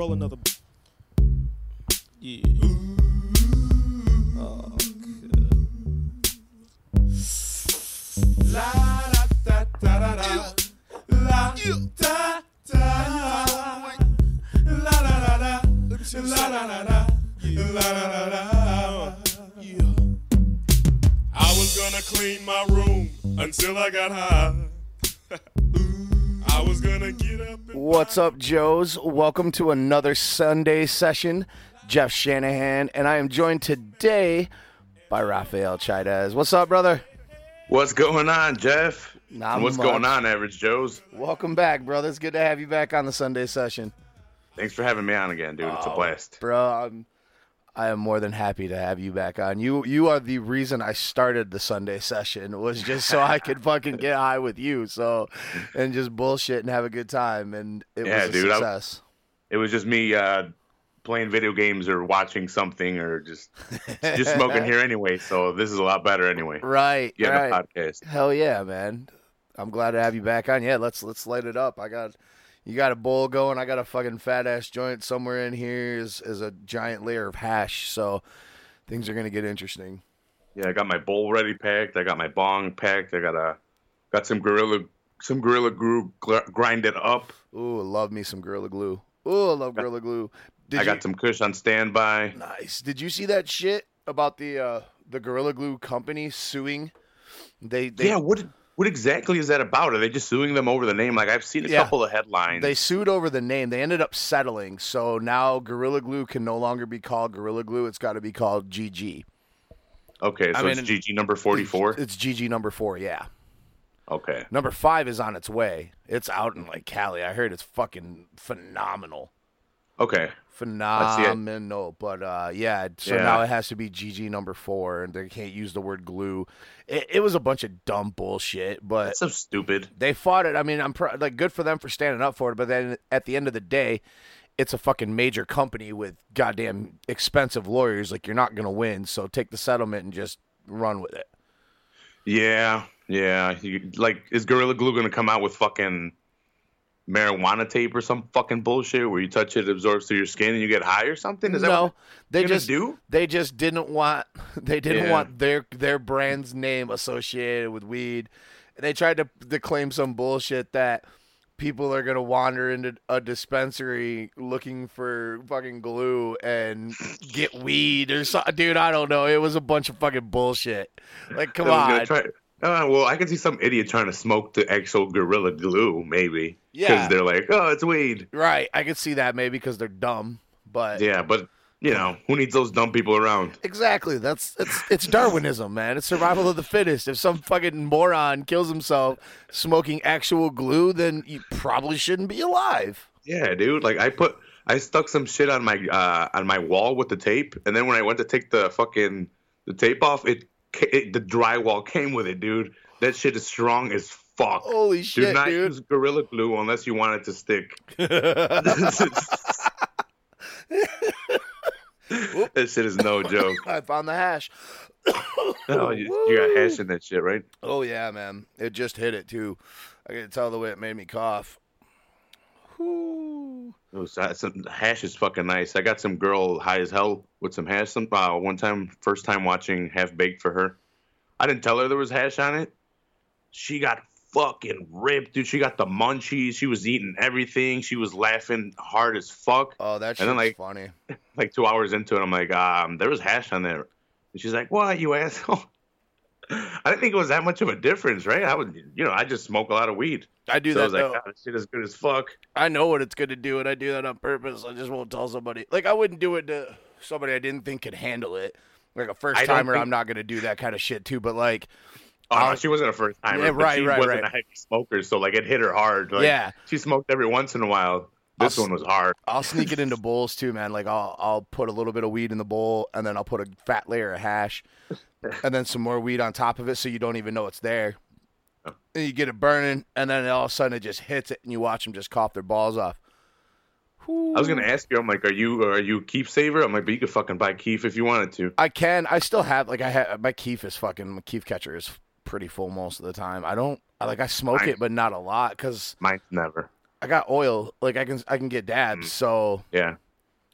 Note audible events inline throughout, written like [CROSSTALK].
roll another. Yeah. Oh, La da da da da da. La da da. La da da da. La da da da. La da da da. I was gonna clean my room until I got high. What's up, Joes? Welcome to another Sunday session. Jeff Shanahan, and I am joined today by Rafael Chaidez. What's up, brother? What's going on, Jeff? Not What's much. going on, Average Joes? Welcome back, brother. It's good to have you back on the Sunday session. Thanks for having me on again, dude. It's a Oh, blast. Bro, I'm, I am more than happy to have you back on. You you are the reason I started the Sunday session was just so I could fucking get high with you. So and just bullshit and have a good time and it Yeah, was a dude, I- success. It was just me uh, playing video games or watching something or just [LAUGHS] just smoking here anyway. So this is a lot better anyway. Right. Yeah, right. podcast. Hell yeah, man. I'm glad to have you back on. Yeah, let's let's light it up. I got you got a bowl going. I got a fucking fat ass joint somewhere in here is is a giant layer of hash. So things are gonna get interesting. Yeah, I got my bowl ready packed. I got my bong packed. I got a got some gorilla some gorilla glue gr- grinded up. Ooh, love me some Gorilla Glue. Ooh, I love Gorilla Glue. Did I you, got some Kush on standby. nice. Did you see that shit about the uh the Gorilla Glue company suing? They they yeah, what what exactly is that about? Are they just suing them over the name? Like I've seen a Yeah. couple of headlines. They sued over the name. They ended up settling. So now Gorilla Glue can no longer be called Gorilla Glue. It's got to be called GG. okay, so I mean, it's GG number forty four. It's GG number four, yeah. Okay. Number five is on its way. It's out in like Cali. I heard it's fucking phenomenal. Okay. Phenomenal. But uh yeah, so Yeah. now it has to be GG number four and they can't use the word glue. It, it was a bunch of dumb bullshit, but That's so stupid. they fought it. I mean, I'm pr- like good for them for standing up for it, but then at the end of the day, it's a fucking major company with goddamn expensive lawyers. Like you're not gonna win, so take the settlement and just run with it. Yeah, yeah. You, like, is Gorilla Glue gonna come out with fucking marijuana tape or some fucking bullshit where you touch it, it absorbs through your skin, and you get high or something? Is that no, what they just do? they just didn't want [LAUGHS] they didn't Yeah. want their their brand's name associated with weed. and They tried to, to claim some bullshit that people are gonna wander into a dispensary looking for fucking glue and get weed or something. Dude, I don't know. It was a bunch of fucking bullshit. Like, come That on. try- Uh, well, I can see some idiot trying to smoke the actual Gorilla Glue, maybe. Yeah. Because they're like, oh, it's weed. right, I could see that maybe because they're dumb, but Yeah, but you know, who needs those dumb people around? Exactly. That's it's it's Darwinism, man. It's survival of the fittest. If some fucking moron kills himself smoking actual glue, then you probably shouldn't be alive. Yeah, dude. Like I put, I stuck some shit on my uh on my wall with the tape, and then when I went to take the fucking the tape off, it, it the drywall came with it, dude. That shit is strong as fuck. Holy shit, Do not dude. use Gorilla Glue unless you want it to stick. [LAUGHS] [LAUGHS] that shit is no joke. I found the hash. [COUGHS] Oh, you, you got hash in that shit, right? Oh yeah, man. It just hit it too. I can tell the way it made me cough. Whew. Oh, so- some hash is fucking nice. I got some girl high as hell with some hash. Some uh, one time, first time watching Half Baked for her. I didn't tell her there was hash on it. She got fucking ripped, dude. She got the munchies. She was eating everything. She was laughing hard as fuck. Oh, that's And then, like- funny. [LAUGHS] Like two hours into it, I'm like, um, there was hash on there. And she's like, what, you asshole? [LAUGHS] I didn't think it was that much of a difference, right? I would, you know, I just smoke a lot of weed. I do so I that was like. God, ah, this shit is good as fuck. I know what it's gonna do, and I do that on purpose. I just won't tell somebody. Like I wouldn't do it to somebody I didn't think could handle it. Like a first timer, think- I'm not gonna do that kind of shit too. But like, Oh, no, she wasn't a first timer. Yeah, right, she right, wasn't right. a heavy smoker, so like it hit her hard. Like, Yeah. she smoked every once in a while. This I'll one was hard. I'll sneak it into [LAUGHS] bowls too, man. Like I'll I'll put a little bit of weed in the bowl, and then I'll put a fat layer of hash, and then some more weed on top of it, so you don't even know it's there. And you get it burning, and then all of a sudden it just hits it, and you watch them just cough their balls off. I was gonna ask you. I'm like, are you are you a keef saver? I'm like, but you could fucking buy keef if you wanted to. I can. I still have like I have my keef is fucking my keef catcher is pretty full most of the time. I don't I like I smoke Mine- it, but not a lot because Mine's never. I got oil. Like I can I can get dabs. Mm. So Yeah.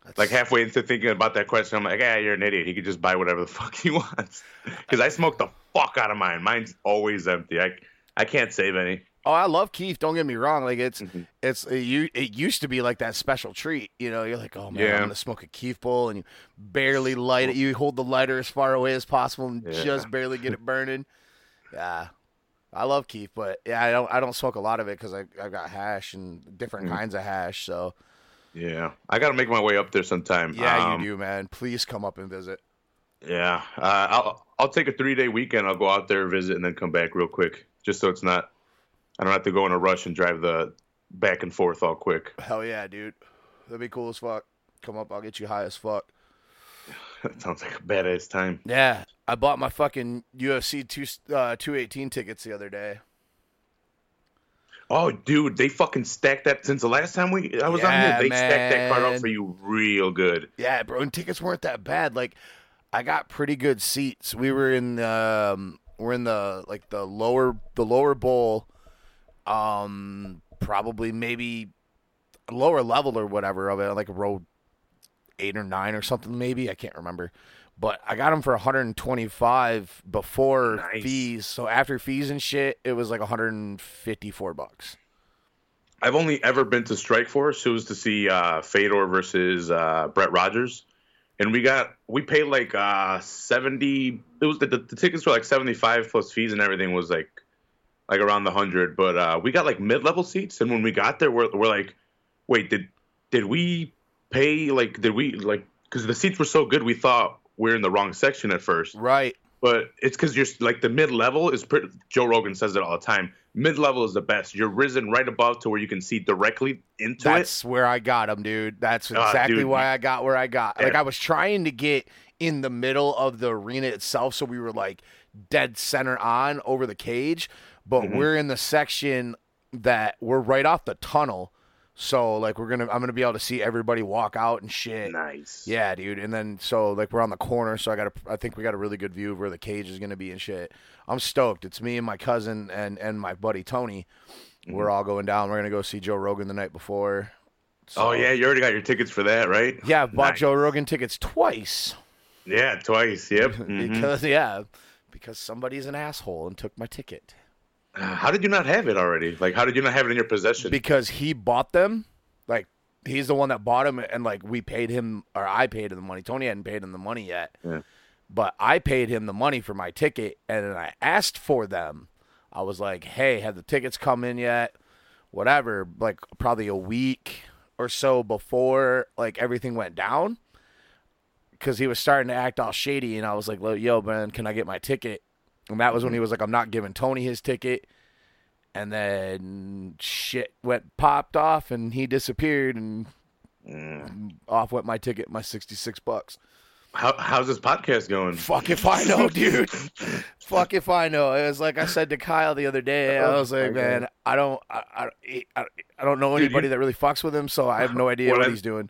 That's- Like halfway into thinking about that question, I'm like, yeah, you're an idiot. He could just buy whatever the [LAUGHS] fuck he wants. [LAUGHS] Because I smoke the fuck out of mine. Mine's always empty. I I can't save any. Oh, I love keef. Don't get me wrong. Like it's Mhm. it's it, u- it used to be like that special treat. You know, you're like, oh man, Yeah. I'm gonna smoke a keef bowl, and you barely light it. You hold the lighter as far away as possible and Yeah. just barely get it [LAUGHS] burning. Yeah, I love keef, but yeah, I don't I don't smoke a lot of it because I I got hash and different Mhm. kinds of hash. So Yeah. I got to make my way up there sometime. yeah, Um, you do, man. Please come up and visit. Yeah. Uh, I'll I'll take a three day weekend. I'll go out there, visit, and then come back real quick, just so it's not. I don't have to go in a rush and drive the back and forth all quick. Hell yeah, dude. That'd be cool as fuck. Come up, I'll get you high as fuck. [SIGHS] That sounds like a badass time. Yeah, I bought my fucking UFC two uh, two eighteen tickets the other day. Oh, dude, they fucking stacked that since the last time we I was on here. They stacked that card man. out for you real good. Yeah, bro, and tickets weren't that bad. Like, I got pretty good seats. We were in um, we're in the like the lower the lower bowl, um, probably maybe lower level or whatever of it, like row eight or nine or something, maybe I can't remember. But I got them for 125 before Nice. fees. So after fees and shit, it was like 154 bucks. I've only ever been to Strikeforce. It was to see uh, Fedor versus uh, Brett Rogers, and we got we paid like uh, seventy. It was the, the, the tickets were like seventy five plus fees and everything was like like around the hundred. But uh, we got like mid level seats, and when we got there, we're, we're like, wait, did did we pay like did we like because the seats were so good, we thought we are in the wrong section at first Right. but it's because you're like the mid level is pretty. Joe Rogan says it all the time. Mid level is the best. You're risen right above to where you can see directly into That's where I got him, dude. That's Ah, exactly dude. why I got where I got. Like I was trying to get in the middle of the arena itself, so we were like dead center on over the cage. But Mhm. we're in the section that we're right off the tunnel, so like we're gonna I'm gonna be able to see everybody walk out and shit. Nice. Yeah, dude. And then so like we're on the corner, so I got I think we got a really good view of where the cage is gonna be and shit. I'm stoked. It's me and my cousin and and my buddy Tony. We're all going down. We're gonna go see Joe Rogan the night before. Oh yeah, you already got your tickets for that, right? yeah. I've bought Nice. Joe Rogan tickets twice Yeah, twice. Yep. [LAUGHS] Mhm. because yeah, because somebody's an asshole and took my ticket How did you not have it already? Like, how did you not have it in your possession? because he bought them. Like he's the one that bought them, and like we paid him or I paid him the money. Tony hadn't paid him the money yet. Yeah. but I paid him the money for my ticket, and then I asked for them. I was like, "Hey, have the tickets come in yet?" Whatever, like probably a week or so before like everything went down, because he was starting to act all shady, and I was like, "Yo, man, can I get my ticket?" And that was when he was like, "I'm not giving Tony his ticket." And then shit went popped off, and he disappeared, and Mm. off went my ticket, my sixty-six bucks. How, how's this podcast going? Fuck if I know, [LAUGHS] dude. Fuck if I know. It was like I said to Kyle the other day. I Oh, was like, okay. man, I don't, I, I, I, don't know Dude, anybody you- that really fucks with him, so I have no [LAUGHS] idea Well, what I- he's doing.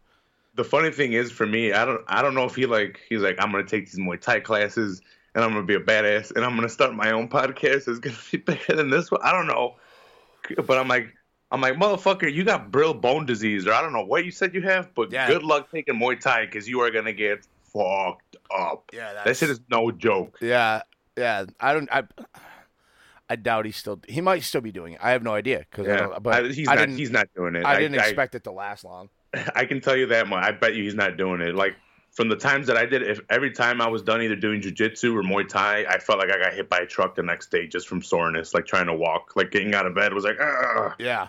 The funny thing is, for me, I don't, I don't know if he like, he's like, I'm gonna take these Muay Thai classes, and I'm gonna be a badass, and I'm gonna start my own podcast. It's gonna be [LAUGHS] better than this one. I don't know, but I'm like, I'm like, motherfucker, you got Brill bone disease, or I don't know what you said you have, but Yeah. good luck taking Muay Thai because you are gonna get fucked up. Yeah, That shit is no joke. Yeah, yeah. I don't. I, I doubt he's still. He might still be doing it. I have no idea because. Yeah, but I- he's I not. He's not doing it. I didn't expect it to last long. [LAUGHS] I can tell you that much. I bet you he's not doing it. Like from the times that I did, if every time I was done either doing jujitsu or Muay Thai, I felt like I got hit by a truck the next day just from soreness, like trying to walk, like getting out of bed was like, Ugh. Yeah,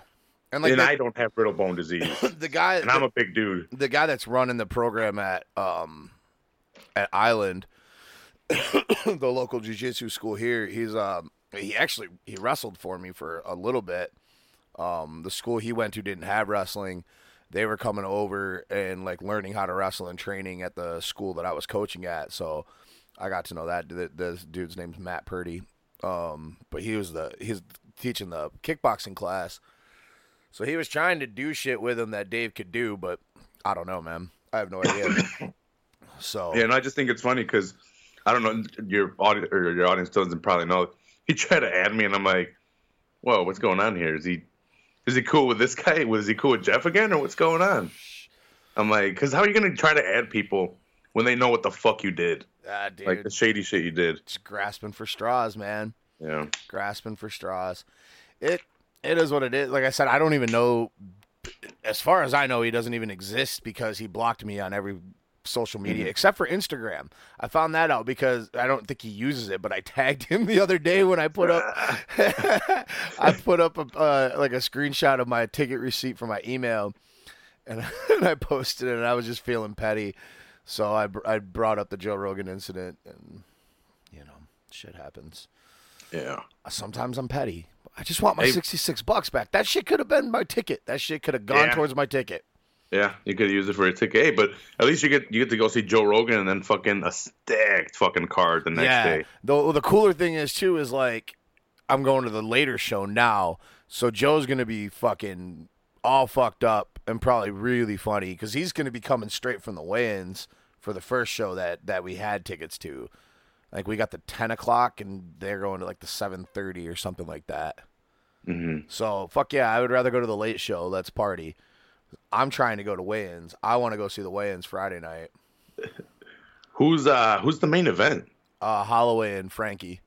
and like and the, I don't have brittle bone disease, [LAUGHS] the guy, and I'm a big dude. the guy that's running the program at um at Island, [COUGHS] the local jiu-jitsu school here, he's um he actually he wrestled for me for a little bit. Um the school he went to didn't have wrestling. They were coming over and like learning how to wrestle and training at the school that I was coaching at. So I got to know that the, this dude's name's Matt Purdy. Um but he was the he's teaching the kickboxing class. So he was trying to do shit with him that Dave could do, but I don't know, man. I have no idea. [COUGHS] so Yeah, and I just think it's funny because I don't know your audience or your audience doesn't probably know. He tried to add me, and I'm like, "Whoa, what's going on here? Is he is he cool with this guy? Was he cool with Jeff again, or what's going on? I'm like, because how are you gonna try to add people when they know what the fuck you did, Ah, dude, like the shady shit you did? just grasping for straws, man. Yeah. grasping for straws. It it is what it is. Like I said, I don't even know. As far as I know, he doesn't even exist because he blocked me on every social media Mm-hmm. except for Instagram. I found that out because I don't think he uses it, but I [LAUGHS] tagged him the other day when I put up [LAUGHS] I put up a uh, like a screenshot of my ticket receipt for my email, and, [LAUGHS] and I posted it, and I was just feeling petty, so I I brought up the Joe Rogan incident, and you know, shit happens. Yeah. Sometimes I'm petty. I just want my Hey. 66 bucks back. That shit could have been my ticket. That shit could have gone Yeah. towards my ticket. Yeah, you could use it for a ticket. Hey, but at least you get you get to go see Joe Rogan and then fucking a stacked fucking card the next yeah. day. The, the cooler thing is, too, is like, I'm going to the later show now. So Joe's going to be fucking all fucked up and probably really funny because he's going to be coming straight from the weigh ins for the first show that, that we had tickets to. Like, we got the 10 o'clock and they're going to like the 7.30 or something like that. hmm So fuck yeah, I would rather go to the late show. Let's party. I'm trying to go to weigh-ins. I want to go see the weigh-ins Friday night. [LAUGHS] Who's uh who's the main event? Uh, Holloway and Frankie.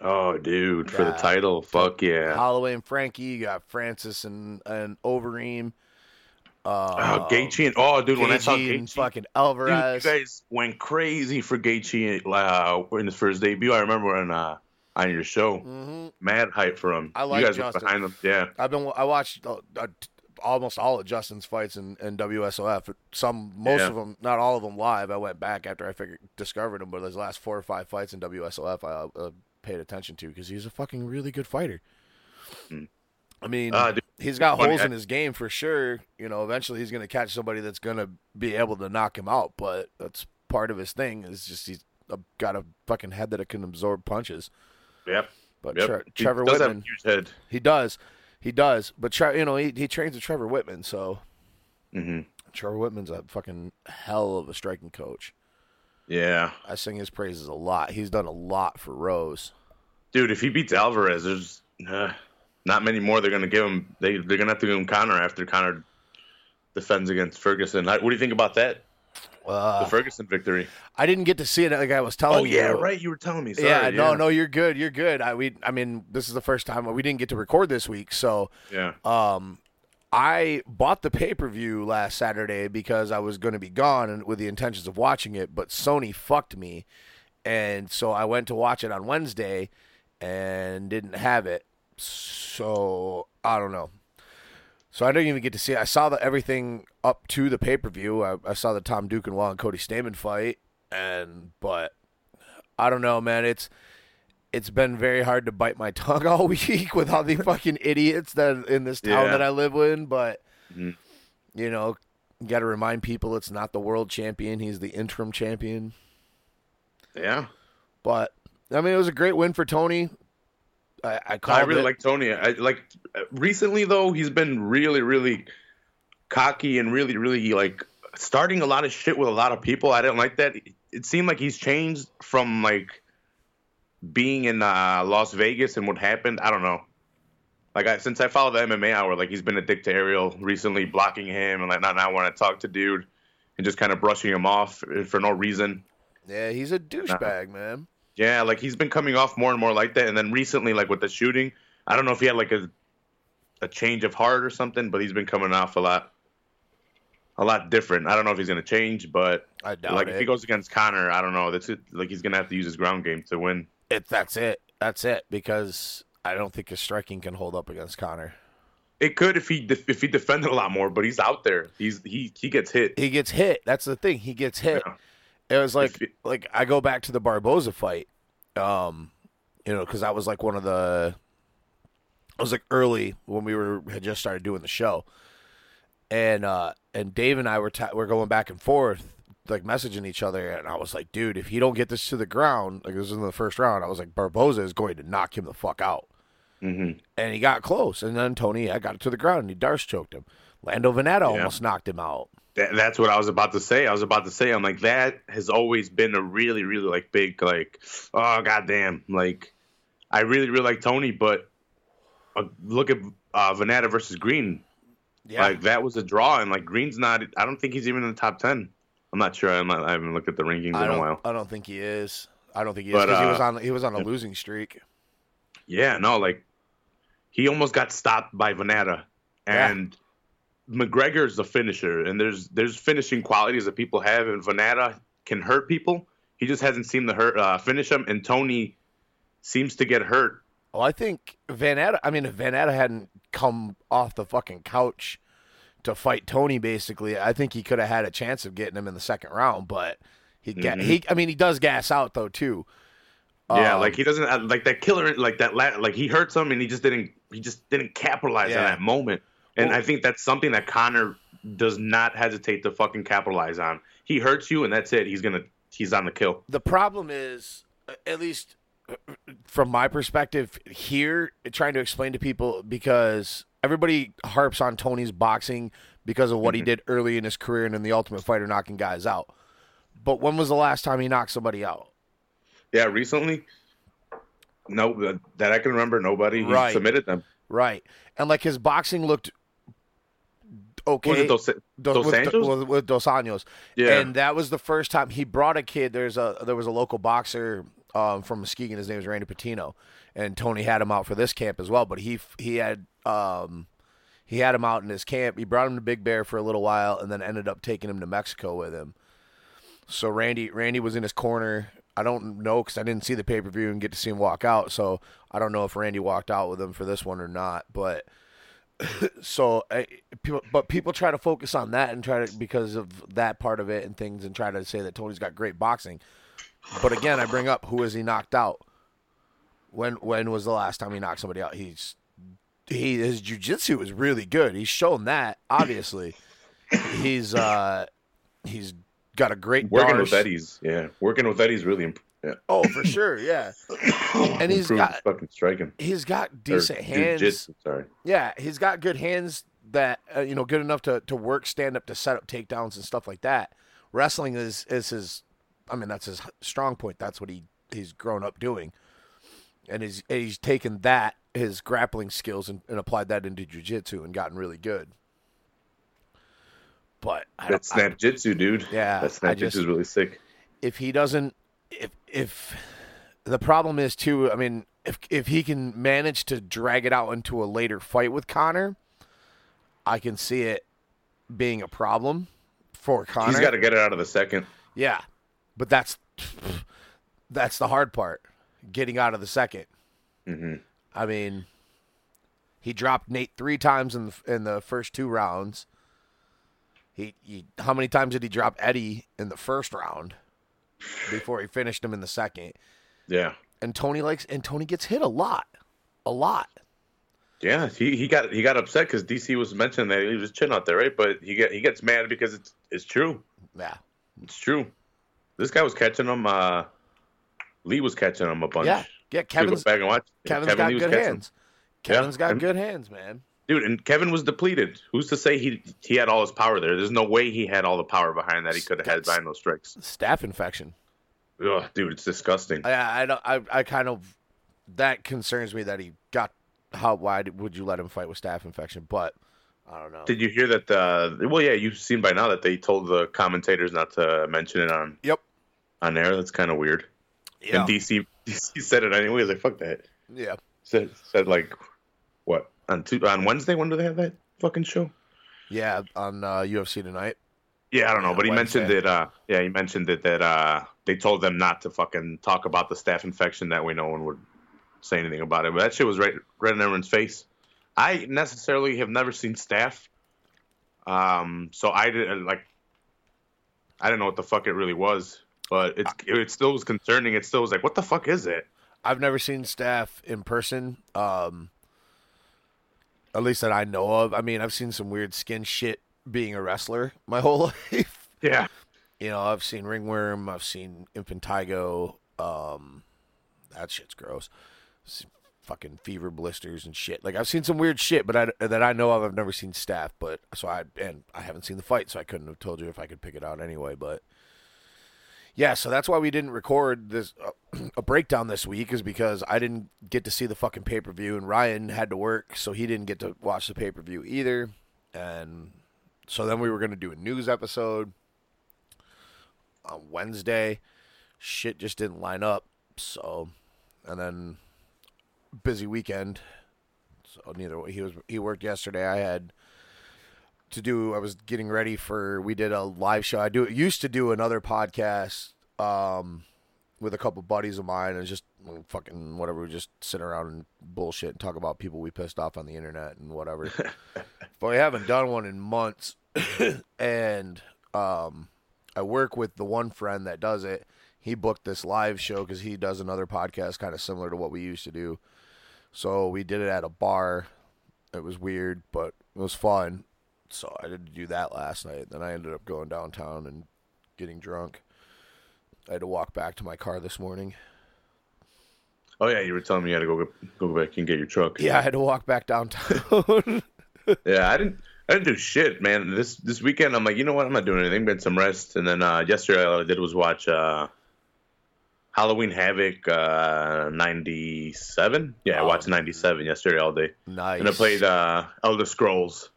Oh, dude, for the title, fuck yeah. Holloway and Frankie. You got Francis and and Overeem. Uh, Oh, Gaethje and oh, dude, when I saw Gaethje and Gaethje, fucking dude, Alvarez. you guys went crazy for Gaethje uh, in his first debut. I remember on uh, on your show, hmm mad hype for him. I like you guys Justin. behind him, yeah. I've been. I watched uh, uh, almost all of Justin's fights in, in WSOF. Some, most Yeah. of them, not all of them live. I went back after I figured discovered him, but his last four or five fights in WSOF, I uh, paid attention to because he's a fucking really good fighter. Hmm. I mean, Uh, dude, he's got holes I- in his game for sure. You know, eventually he's going to catch somebody that's going to be able to knock him out. But that's part of his thing. Is just he's got a fucking head that can absorb punches. yep, But yep. Tre- He Trevor a Wittman, huge head. he does, he does. But you know, he he trains with Trevor Wittman, so hmm Trevor Wittman's a fucking hell of a striking coach. Yeah, I sing his praises a lot. He's done a lot for Rose. dude. If he beats Alvarez, there's uh, not many more they're gonna give him. They they're gonna have to give him Conor after Conor defends against Ferguson. What do you think about that? The Uh, Ferguson victory. I didn't get to see it like I was telling Oh you. yeah, right. You were telling me. Sorry, yeah, no, no, you're good. You're good. I we I mean, this is the first time we didn't get to record this week, so Yeah. um I bought the pay-per-view last Saturday because I was going to be gone and with the intentions of watching it, but Sony fucked me. And so I went to watch it on Wednesday and didn't have it. So, I don't know. So I didn't even get to see it. I saw the everything up to the pay-per-view. I, I saw the Tom Duquesnoy and Cody Stamann fight and but I don't know, man. It's it's been very hard to bite my [LAUGHS] tongue all week with all the fucking idiots that in this town Yeah. that I live in. But Mhm. you know, got to remind people it's not the world champion; he's the interim champion. Yeah. But I mean, it was a great win for Tony. I, I I really it. like Tony. I like recently though. He's been really, really cocky and really, really like starting a lot of shit with a lot of people. I didn't like that. It, seemed like he's changed from like being in uh, Las Vegas and what happened. I don't know. Like I, since I followed the MMA hour, like he's been a dick to Ariel recently, blocking him and like not not want to talk to dude and just kind of brushing him off for no reason. yeah, he's a douchebag, man. Yeah, like he's been coming off more and more like that. And then recently, like with the shooting, I don't know if he had like a a change of heart or something, but he's been coming off a lot, a lot different. I don't know if he's gonna change, but I doubt like it. if he goes against Conor, I don't know. That's it. Like he's gonna have to use his ground game to win. it, that's it. That's it. Because I don't think his striking can hold up against Conor. It could if he if he defended a lot more, but he's out there. He's he he gets hit. He gets hit. That's the thing. He gets hit. Yeah. It was like it- like I go back to the Barboza fight, um, you know, because that was like one of the. It was like early when we were had just started doing the show, and uh and Dave and I were ta- were going back and forth like messaging each other, and I was like, dude, if he don't get this to the ground, like this is in the first round, I was like, Barboza is going to knock him the fuck out, hmm and he got close, and then Tony I got it to the ground, and he D'Arce choked him. Lando Vannata Yeah. almost knocked him out. That, that's what I was about to say. I was about to say, I'm like, that has always been a really, really like big, like, oh goddamn, like, I really, really like Tony, but uh, look at uh, Vannata versus Green. Yeah. Like that was a draw, and like Green's not. I don't think he's even in the top ten. I'm not sure. I'm not, I haven't looked at the rankings in a while. I don't think he is. I don't think he is because he uh, was on. He was on a losing streak. Yeah, no, like he almost got stopped by Vannata, Yeah. and McGregor's the finisher, and there's there's finishing qualities that people have, and Vannata can hurt people. He just hasn't seemed to hurt uh, finish them, and Tony seems to get hurt. Well, I think Vannata. I mean, if Vannata hadn't come off the fucking couch to fight Tony, basically, I think he could have had a chance of getting him in the second round. But he Mhm. he. I mean, he does gas out though too. yeah, Um, like he doesn't uh, like that killer, like that, like he hurts him, and he just didn't, he just didn't capitalize Yeah. on that moment. And Well- I think that's something that Conor does not hesitate to fucking capitalize on. He hurts you, and that's it. He's gonna, he's on the kill. the problem is, uh, at least from my perspective here, trying to explain to people because everybody harps on Tony's boxing because of what he mm-hmm. did early in his career and in the Ultimate Fighter, knocking guys out. But when was the last time he knocked somebody out? Yeah, recently, no, that- that I can remember, nobody Right. submitted them. Right. And like his boxing looked okay. Was it Dos, Dos with, with, with Dos Anjos. Yeah. And that was the first time he brought a kid. There's a there was a local boxer um, from Muskegon. His name is Randy Patino, and Tony had him out for this camp as well. But he he had um, he had him out in his camp. He brought him to Big Bear for a little while, and then ended up taking him to Mexico with him. So Randy Randy was in his corner. I don't know because I didn't see the pay per view and get to see him walk out. So I don't know if Randy walked out with him for this one or not. But [COUGHS] so I, people, but people try to focus on that and try to because of that part of it and things and try to say that Tony's got great boxing. But again, I bring up who has he knocked out? When when was the last time he knocked somebody out? He's he his jujitsu is really good. He's shown that obviously. he's uh he's got a great Working bars. with Eddie's, yeah, working with Eddie's really, imp- yeah. Oh, for sure, yeah. [COUGHS] And he's got fucking striking. he's got Or decent hands. jujitsu, sorry. Yeah, he's got good hands that uh, you know good enough to, to work stand up to set up takedowns and stuff like that. Wrestling is is his I mean that's his strong point. That's what he he's grown up doing. And he's and he's taken that his grappling skills and, and applied that into jiu-jitsu and gotten really good. But I That don't, I, snap jitsu, dude. Yeah, that snap jitsu is really sick. if he doesn't if if the problem is too i mean if if he can manage to drag it out into a later fight with conor i can see it being a problem for conor He's got to get it out of the second. yeah but that's that's the hard part getting out of the 2nd Mhm. i mean he dropped nate three times in the in the first two rounds he, he how many times did he drop eddie in the first round before he finished him in the second Yeah, and Tony likes and Tony gets hit a lot, a lot. yeah. He he got he got upset because DC was mentioning that he was chin out there, right? But he get he gets mad because it's it's true. Yeah, It's true. This guy was catching him. Uh, Lee was catching him a bunch. yeah, yeah. You go back and watch. Kevin's Kevin got Lee good hands. Kevin's got and- good hands, man. dude. And Kevin was depleted. Who's to say he he had all his power there? There's no way he had all the power behind that he could have had behind those strikes. Staph infection. Ugh, dude, it's disgusting. I I don't I, I kind of that concerns me that he got how wide would you let him fight with staph infection? But I don't know. Did you hear that? Uh, well, yeah, you've seen by now that they told the commentators not to mention it on Yep. On air. That's kind of weird. Yeah. And DC [LAUGHS] DC said it anyway. He's like, "Fuck that." Yeah. Said said like, what on two, on Wednesday? When do they have that fucking show? Yeah, on uh, UFC tonight. Yeah, I don't know, Yeah, but he mentioned Wednesday. it. Uh, yeah, he mentioned it that uh, they told them not to fucking talk about the staph infection. That way, no one would say anything about it. But that shit was right, right in everyone's face. I necessarily have never seen staph, um, so I didn't like. I didn't know what the fuck it really was, but it's it still was concerning. It still was like, what the fuck is it? I've never seen staph in person. Um, at least that I know of. I mean, I've seen some weird skin shit being a wrestler my [LAUGHS] whole life. Yeah, You know, I've seen ringworm. I've seen infantigo. Um, that shit's gross. Fucking fever blisters and shit. Like I've seen some weird shit, but I, that I know of, I've never seen staph. But so I and I haven't seen the fight, so I couldn't have told you if I could pick it out anyway. But Yeah, so that's why we didn't record this uh, [CLEARS THROAT] a breakdown this week is because I didn't get to see the fucking pay per view, and Ryan had to work, so he didn't get to watch the pay per view either. And so then we were gonna do a news episode on Wednesday. Shit just didn't line up, so and then busy weekend. So neither he was he worked yesterday. I had to do. I was getting ready for. We did a live show. I do used to do another podcast um, with a couple buddies of mine, and just fucking whatever. We just sit around and bullshit and talk about people we pissed off on the internet and whatever. [LAUGHS] but we haven't done one in months, and um, I work with the one friend that does it. He booked this live show because he does another podcast kind of similar to what we used to do. So we did it at a bar. It was weird, but it was fun. So I did do that last night. Then I ended up going downtown and getting drunk. I had to walk back to my car this morning. Oh yeah, you were telling me you had to go go back and get your truck. Yeah, I had to walk back downtown. [LAUGHS] yeah, I didn't. I didn't do shit, man. This this weekend, I'm like, you know what? I'm not doing anything. Get some rest. And then uh, yesterday, all I did was watch uh, Halloween Havoc uh, 97. Yeah, I Oh. watched 97 yesterday all day. nice. And I played uh, Elder Scrolls.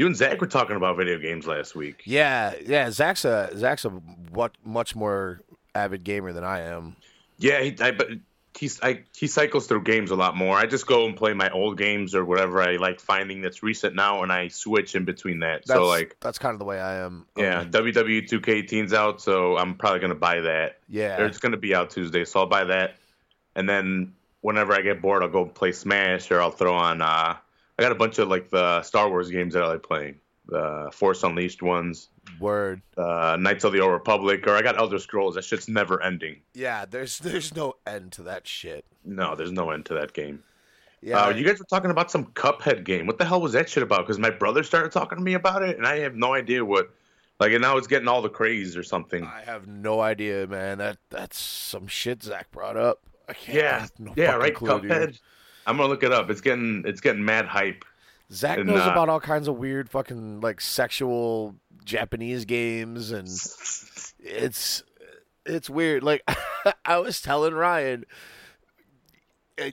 You and Zach were talking about video games last week. Yeah, yeah. Zach's a Zach's a what much more avid gamer than I am. Yeah, he, I, but he's I, he cycles through games a lot more. I just go and play my old games or whatever I like finding that's recent now, and I switch in between that. That's, so like, that's kind of the way I am. yeah, Um, WWE 2K18's out, so I'm probably gonna buy that. yeah. It's gonna be out Tuesday, so I'll buy that. And then whenever I get bored, I'll go play Smash, or I'll throw on. Uh, I got a bunch of like the Star Wars games that I like playing, the Force Unleashed ones, Word. uh, Knights of the Old Republic, or I got Elder Scrolls. That shit's never ending. Yeah. There's there's no end to that shit. No, there's no end to that game. Yeah. Uh, you guys were talking about some Cuphead game. What the hell was that shit about? Because my brother started talking to me about it, and I have no idea what. Like, and now it's getting all the craze or something. I have no idea, man. That that's some shit Zach brought up. I can't. Yeah, no yeah, right. clue, dude. I'm gonna look it up. It's getting it's getting mad hype. Zach And, knows uh, about all kinds of weird fucking like sexual Japanese games and it's it's weird. Like [LAUGHS] I was telling Ryan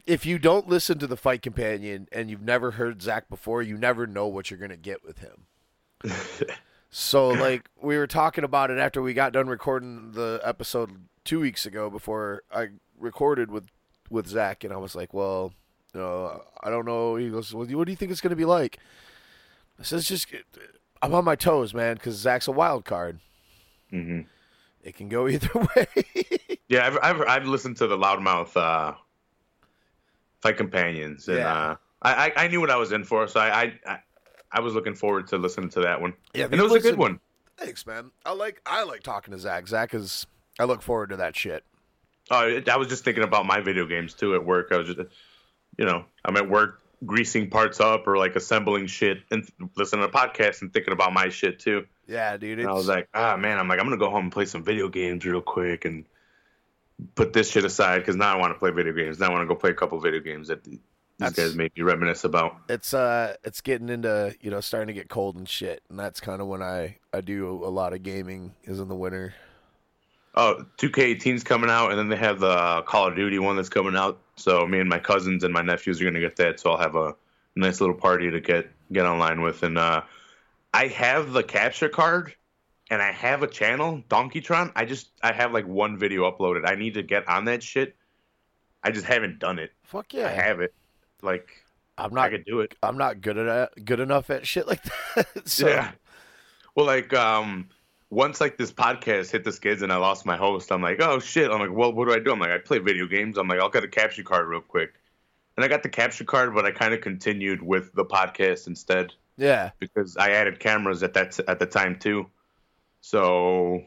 if you don't listen to the fight companion and you've never heard Zach before, you never know what you're gonna get with him. [LAUGHS] so like we were talking about it after we got done recording the episode two weeks ago before I recorded with with Zach and I was like, Well, know, I don't know. He goes, well, what do you think it's gonna be like? I says, just I'm on my toes, man, because Zach's a wild card. hmm It can go [LAUGHS] either way. Yeah, I've, I've I've listened to the Loudmouth uh, Fight Companions, and Yeah. uh, I, I I knew what I was in for, so I, I I was looking forward to listening to that one. Yeah, and it was a good one. Thanks, man. I like I like talking to Zach. Zach is. I look forward to that shit. Oh, I was just thinking about my video games too at work. I was just, you know, I'm at work greasing parts up or like assembling shit and listening to podcasts and thinking about my shit too. Yeah, dude. And I was like, ah, man, I'm like, I'm gonna go home and play some video games real quick and put this shit aside because now I want to play video games. Now I want to go play a couple video games that these That's- guys made me reminisce about. it's uh, it's getting into you know starting to get cold and shit, and that's kind of when I I do a lot of gaming is in the winter. Oh, 2K18's coming out, and then they have the Call of Duty one that's coming out. So me and my cousins and my nephews are gonna get that. So I'll have a nice little party to get get online with. And uh, I have the capture card, and I have a channel, Donkeytron. I just I have like one video uploaded. I need to get on that shit. I just haven't done it. Fuck yeah, I have it. Like I'm not. I could do it. I'm not good at good enough at shit like [LAUGHS] that. so, Yeah. Well, like um, once like this podcast hit the skids and I lost my host, I'm like, oh shit. I'm like, well, what do I do? I'm like, I play video games. I'm like, I'll get a capture card real quick, and I got the capture card, but I kind of continued with the podcast instead yeah. because I added cameras at that at the time too. So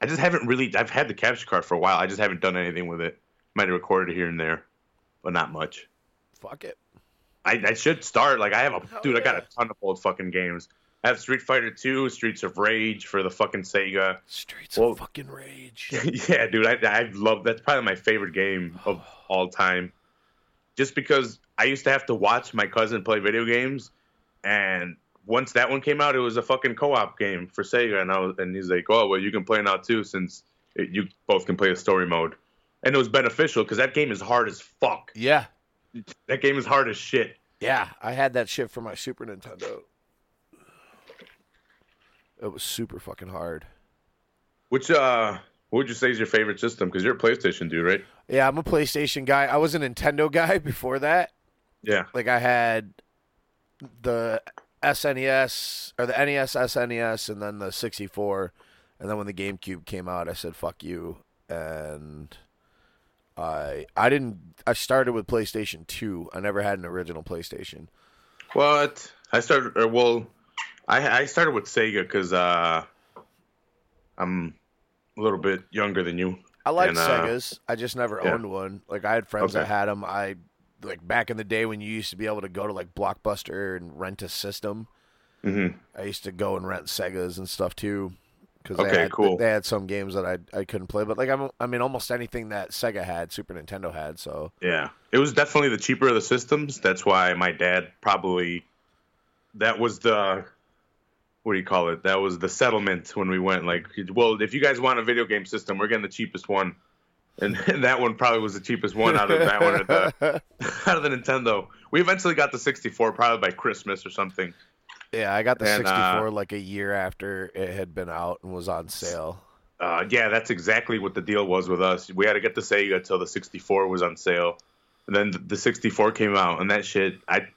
I just haven't really. I've had the capture card for a while. I just haven't done anything with it. Might have recorded here and there, but not much. Fuck it. I, I should start. Like I have a Hell dude. I got a ton of old fucking games. I have Street Fighter Two, Streets of Rage for the fucking Sega. Streets Well- of fucking rage. [LAUGHS] yeah, dude. I I love that's probably my favorite game of [SIGHS] all time. Just because I used to have to watch my cousin play video games, and once that one came out, it was a fucking co-op game for Sega, and I was and he's like, oh well, you can play now too since it, you both can play the story mode, and it was beneficial because that game is hard as fuck. Yeah, That game is hard as shit. yeah. I had that shit for my Super Nintendo. It was super fucking hard. Which uh, what would you say is your favorite system? Because you're a PlayStation dude, right? Yeah, I'm a PlayStation guy. I was a Nintendo [LAUGHS] guy before that. Yeah. Like I had the SNES or the NES, SNES, and then the 64. And then when the GameCube came out, I said "fuck you," and I I didn't. I started with PlayStation 2. I never had an original PlayStation. What? I started. Or, well, I I started with Sega because uh, I'm a little bit younger than you. I like And, uh, Segas. I just never yeah. owned one. Like I had friends that had them. I like back in the day when you used to be able to go to like Blockbuster and rent a system. hmm I used to go and rent Segas and stuff too. Because Okay, they had, cool. They had some games that I I couldn't play, but like I'm, I mean, almost anything that Sega had, Super Nintendo had. So Yeah, it was definitely the cheaper of the systems. That's why my dad probably that was the what do you call it? That was the settlement when we went. Like, well, if you guys want a video game system, we're getting the cheapest one, and, [LAUGHS] that one probably was the cheapest one out of that one the [LAUGHS] out of the Nintendo. We eventually got the 64 probably by Christmas or something. yeah, I got the And, uh, 64 like a year after it had been out and was on sale. Uh, yeah, that's exactly what the deal was with us. We had to get the Sega until the 64 was on sale, and then the 64 came out, and that shit. I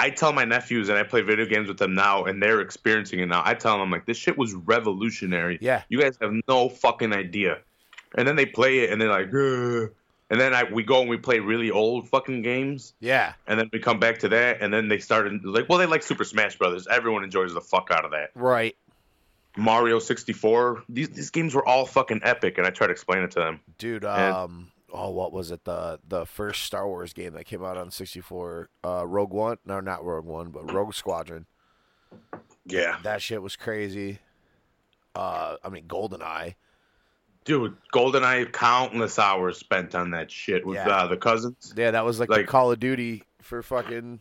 I tell my nephews, and I play video games with them now, and they're experiencing it now. I tell them like this shit was revolutionary. Yeah. you guys have no fucking idea. And then they play it, and they're like, Ugh. and then I we go and we play really old fucking games, Yeah, and then we come back to that, and then they started like, well, they like Super Smash Brothers. Everyone enjoys the fuck out of that. right, Mario 64. These these games were all fucking epic, and I try to explain it to them. dude. And- Um, oh, what was it? The the first Star Wars game that came out on 64, uh, Rogue One. No, not Rogue One, but Rogue Squadron. Yeah, That shit was crazy. Uh, I mean, GoldenEye. dude, GoldenEye, countless hours spent on that shit with Yeah. uh, the cousins. Yeah, that was like, the Like- Call of Duty for fucking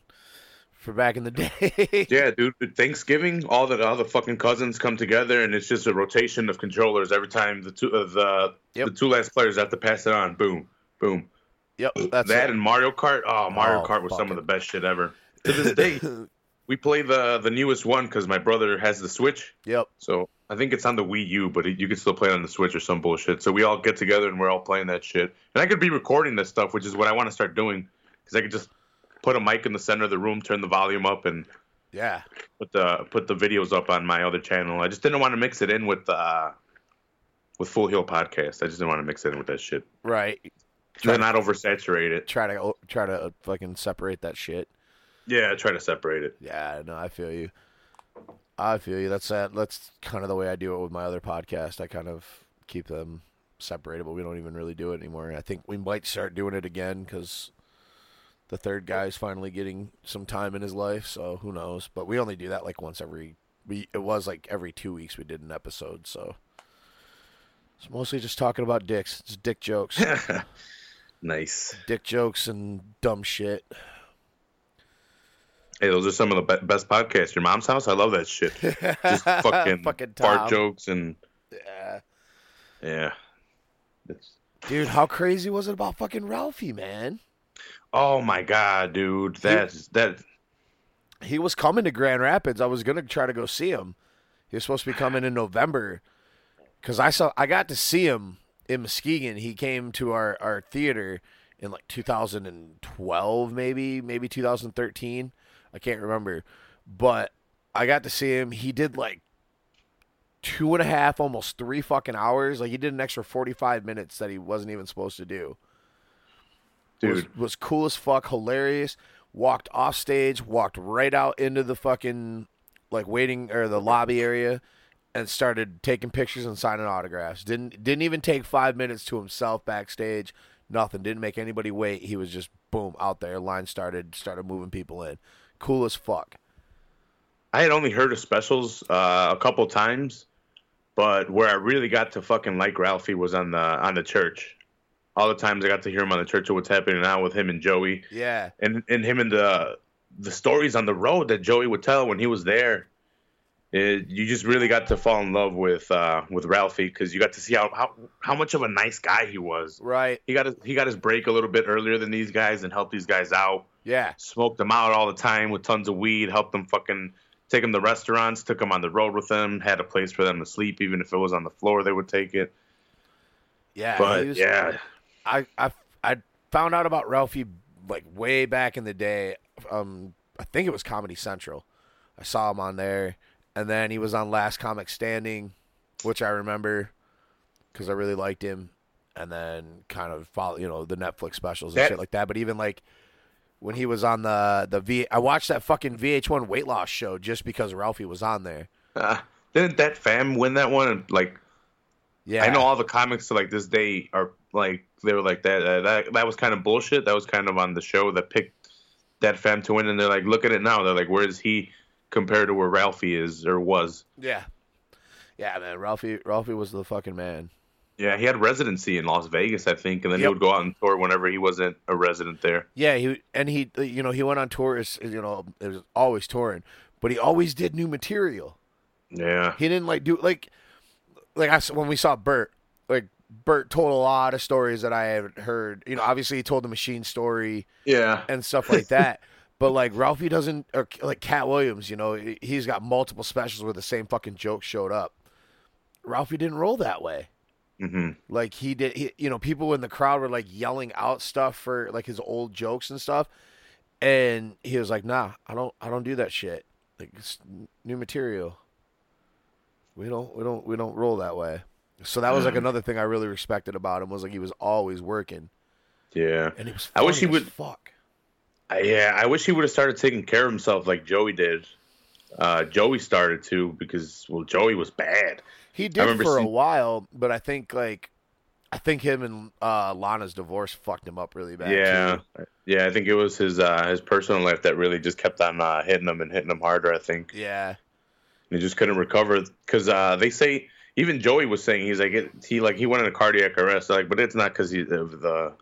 for back in the day. [LAUGHS] Yeah, dude, Thanksgiving, all the all the fucking cousins come together, and it's just a rotation of controllers every time the two uh, the Yep. the two last players have to pass it on. Boom, boom. yep, that's that it. and Mario Kart. Oh, Mario Oh, Kart was some fucking- of the best shit ever. To this day, [LAUGHS] we play the the newest one because my brother has the Switch. Yep. So I think it's on the Wii U, but it, you can still play it on the Switch or some bullshit. So we all get together and we're all playing that shit. And I could be recording this stuff, which is what I want to start doing, because I could just put a mic in the center of the room, turn the volume up, and Yeah. put the put the videos up on my other channel. I just didn't want to mix it in with uh with Full Heel Podcast. I just didn't want to mix it in with that shit. Right. Try not oversaturate it. Try to try to fucking separate that shit. Yeah, try to separate it. Yeah, no, I feel you. I feel you. That's that. That's kind of the way I do it with my other podcast. I kind of keep them separated, but we don't even really do it anymore. I think we might start doing it again because the third guy's finally getting some time in his life. So who knows? But we only do that like once every. We it was like every two weeks we did an episode. So it's mostly just talking about dicks. It's dick jokes, [LAUGHS] nice. dick jokes, and dumb shit. Hey, those are some of the best podcasts. Your mom's house, I love that shit. Just [LAUGHS] fucking, Fucking fart jokes and Yeah. yeah. It's, Dude, how crazy was it about fucking Ralphie, man? Oh my god, dude, that's that. He was coming to Grand Rapids. I was gonna try to go see him. He was supposed to be coming in November, cause I saw I got to see him in Muskegon. He came to our our theater in like 2012, maybe maybe 2013. I can't remember, but I got to see him. He did like two and a half, almost three fucking hours. Like he did an extra 45 minutes that he wasn't even supposed to do. Was, Dude. was cool as fuck, hilarious. Walked off stage, walked right out into the fucking like waiting or the lobby area, and started taking pictures and signing autographs. Didn't didn't even take five minutes to himself backstage. Nothing. Didn't make anybody wait. He was just boom out there. Line started started moving people in. Cool as fuck. I had only heard of specials uh, a couple times, but where I really got to fucking like Ralphie was on the on the church. All the times I got to hear him on the church of what's happening now with him and Joey, Yeah. and and him and the the stories on the road that Joey would tell when he was there. it, you just really got to fall in love with uh, with Ralphie because you got to see how, how how much of a nice guy he was. Right. He got his, he got his break a little bit earlier than these guys and helped these guys out. Yeah. Smoked them out all the time with tons of weed. Helped them fucking take them to restaurants. Took them on the road with them. Had a place for them to sleep, even if it was on the floor. They would take it. Yeah. But was- yeah, I, I I found out about Ralphie like way back in the day. Um, I think it was Comedy Central. I saw him on there, and then he was on Last Comic Standing, which I remember because I really liked him. And then kind of follow, you know, the Netflix specials and That- shit like that. But even like when he was on the the V, I watched that fucking VH1 weight loss show just because Ralphie was on there. uh, didn't that fam win that one? And like Yeah, I know all the comics to like this day are like they were like that. Uh, that that was kind of bullshit. That was kind of on the show that picked that fam to win, and they're like, look at it now. They're like, where is he compared to where Ralphie is or was? Yeah, yeah, man. Ralphie, Ralphie was the fucking man. Yeah, he had residency in Las Vegas, I think, and then he would go out on tour whenever he wasn't a resident there. Yeah, he and he, you know, he went on tours. You know, it was always touring, but he always did new material. Yeah, He didn't like do like, like I, when we saw Bert, like Bert told a lot of stories that I had heard. You know, obviously he told the machine story yeah, and stuff like that. [LAUGHS] But like Ralphie doesn't, or like Katt Williams, you know, he- he's got multiple specials where the same fucking joke showed up. Ralphie didn't roll that way. hmm Like he did, he, you know, people in the crowd were like yelling out stuff for like his old jokes and stuff, and he was like, "Nah, I don't, I don't do that shit. Like it's new material. We don't, we don't, we don't roll that way." So that was like Mm. another thing I really respected about him was like he was always working, yeah. and he was. I wish he would- Fuck. I, yeah, I wish he would have started taking care of himself like Joey did. Uh, Joey started to because well, Joey was bad. He did for a while, but I think like, I think him and uh, Lahna's divorce fucked him up really bad. yeah, too. yeah. I think it was his uh, his personal life that really just kept on uh, hitting him and hitting him harder. I think yeah, he just couldn't recover because uh, they say even Joey was saying he's like it, he like he went into cardiac arrest. Like, but it's not because of the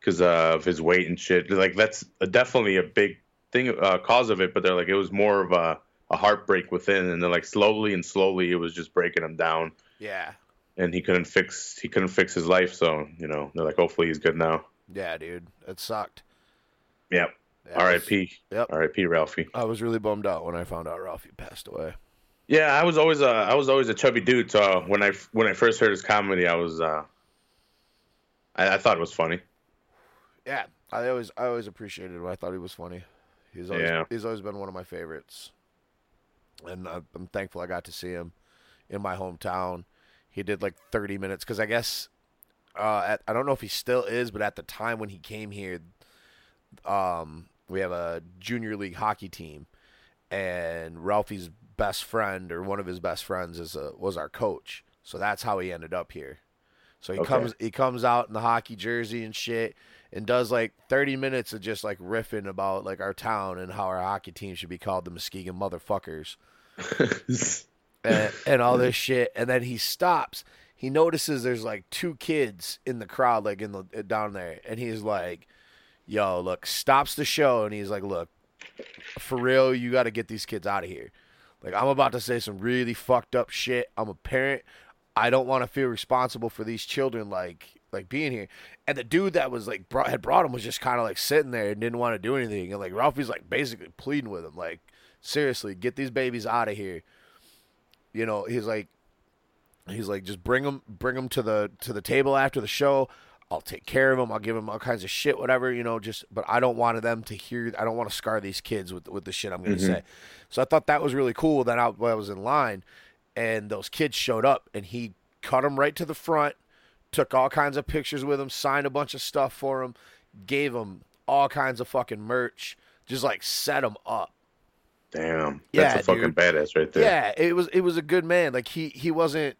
because uh, of his weight and shit. Like that's definitely a big thing uh, cause of it. But they're like it was more of a a heartbreak within, and then like slowly and slowly it was just breaking him down. yeah, and he couldn't fix he couldn't fix his life. So you know they're like, hopefully he's good now. yeah, dude, it sucked. Yep. Yeah, I was- R.I.P. Yep. R.I.P. Ralphie. I was really bummed out when I found out Ralphie passed away. Yeah, I was always a I was always a chubby dude. So when I when I first heard his comedy, I was uh, I, I thought it was funny. Yeah, I always I always appreciated him. I thought he was funny. He's always Yeah. he's always been one of my favorites, and I, I'm thankful I got to see him in my hometown. He did like 30 minutes because I guess uh, at, I don't know if he still is, but at the time when he came here, um, we have a junior league hockey team, and Ralphie's best friend or one of his best friends is a, was our coach. So that's how he ended up here. So he Okay. comes he comes out in the hockey jersey and shit and does like 30 minutes of just like riffing about like our town and how our hockey team should be called the Muskegon motherfuckers [LAUGHS] and, and all this shit and then he stops he notices there's like two kids in the crowd like in the down there and he's like yo look stops the show and he's like look for real you got to get these kids out of here. Like i'm about to say some really fucked up shit. I'm a parent. I don't want to feel responsible for these children like like being here. And the dude that was like brought, had brought him was just kind of like sitting there and didn't want to do anything. And like ralphie's like basically pleading with him like seriously get these babies out of here. You know he's like he's like just bring them bring them to the to the table after the show i'll take care of them i'll give them all kinds of shit whatever you know just but i don't want them to hear i don't want to scar these kids with with the shit i'm going to mm-hmm. say so i thought that was really cool that I, I was in line and those kids showed up and he cut them right to the front took all kinds of pictures with them signed a bunch of stuff for them gave them all kinds of fucking merch just like set them up Damn, Yeah, that's a fucking dude. badass right there. yeah, it was it was a good man. Like he he wasn't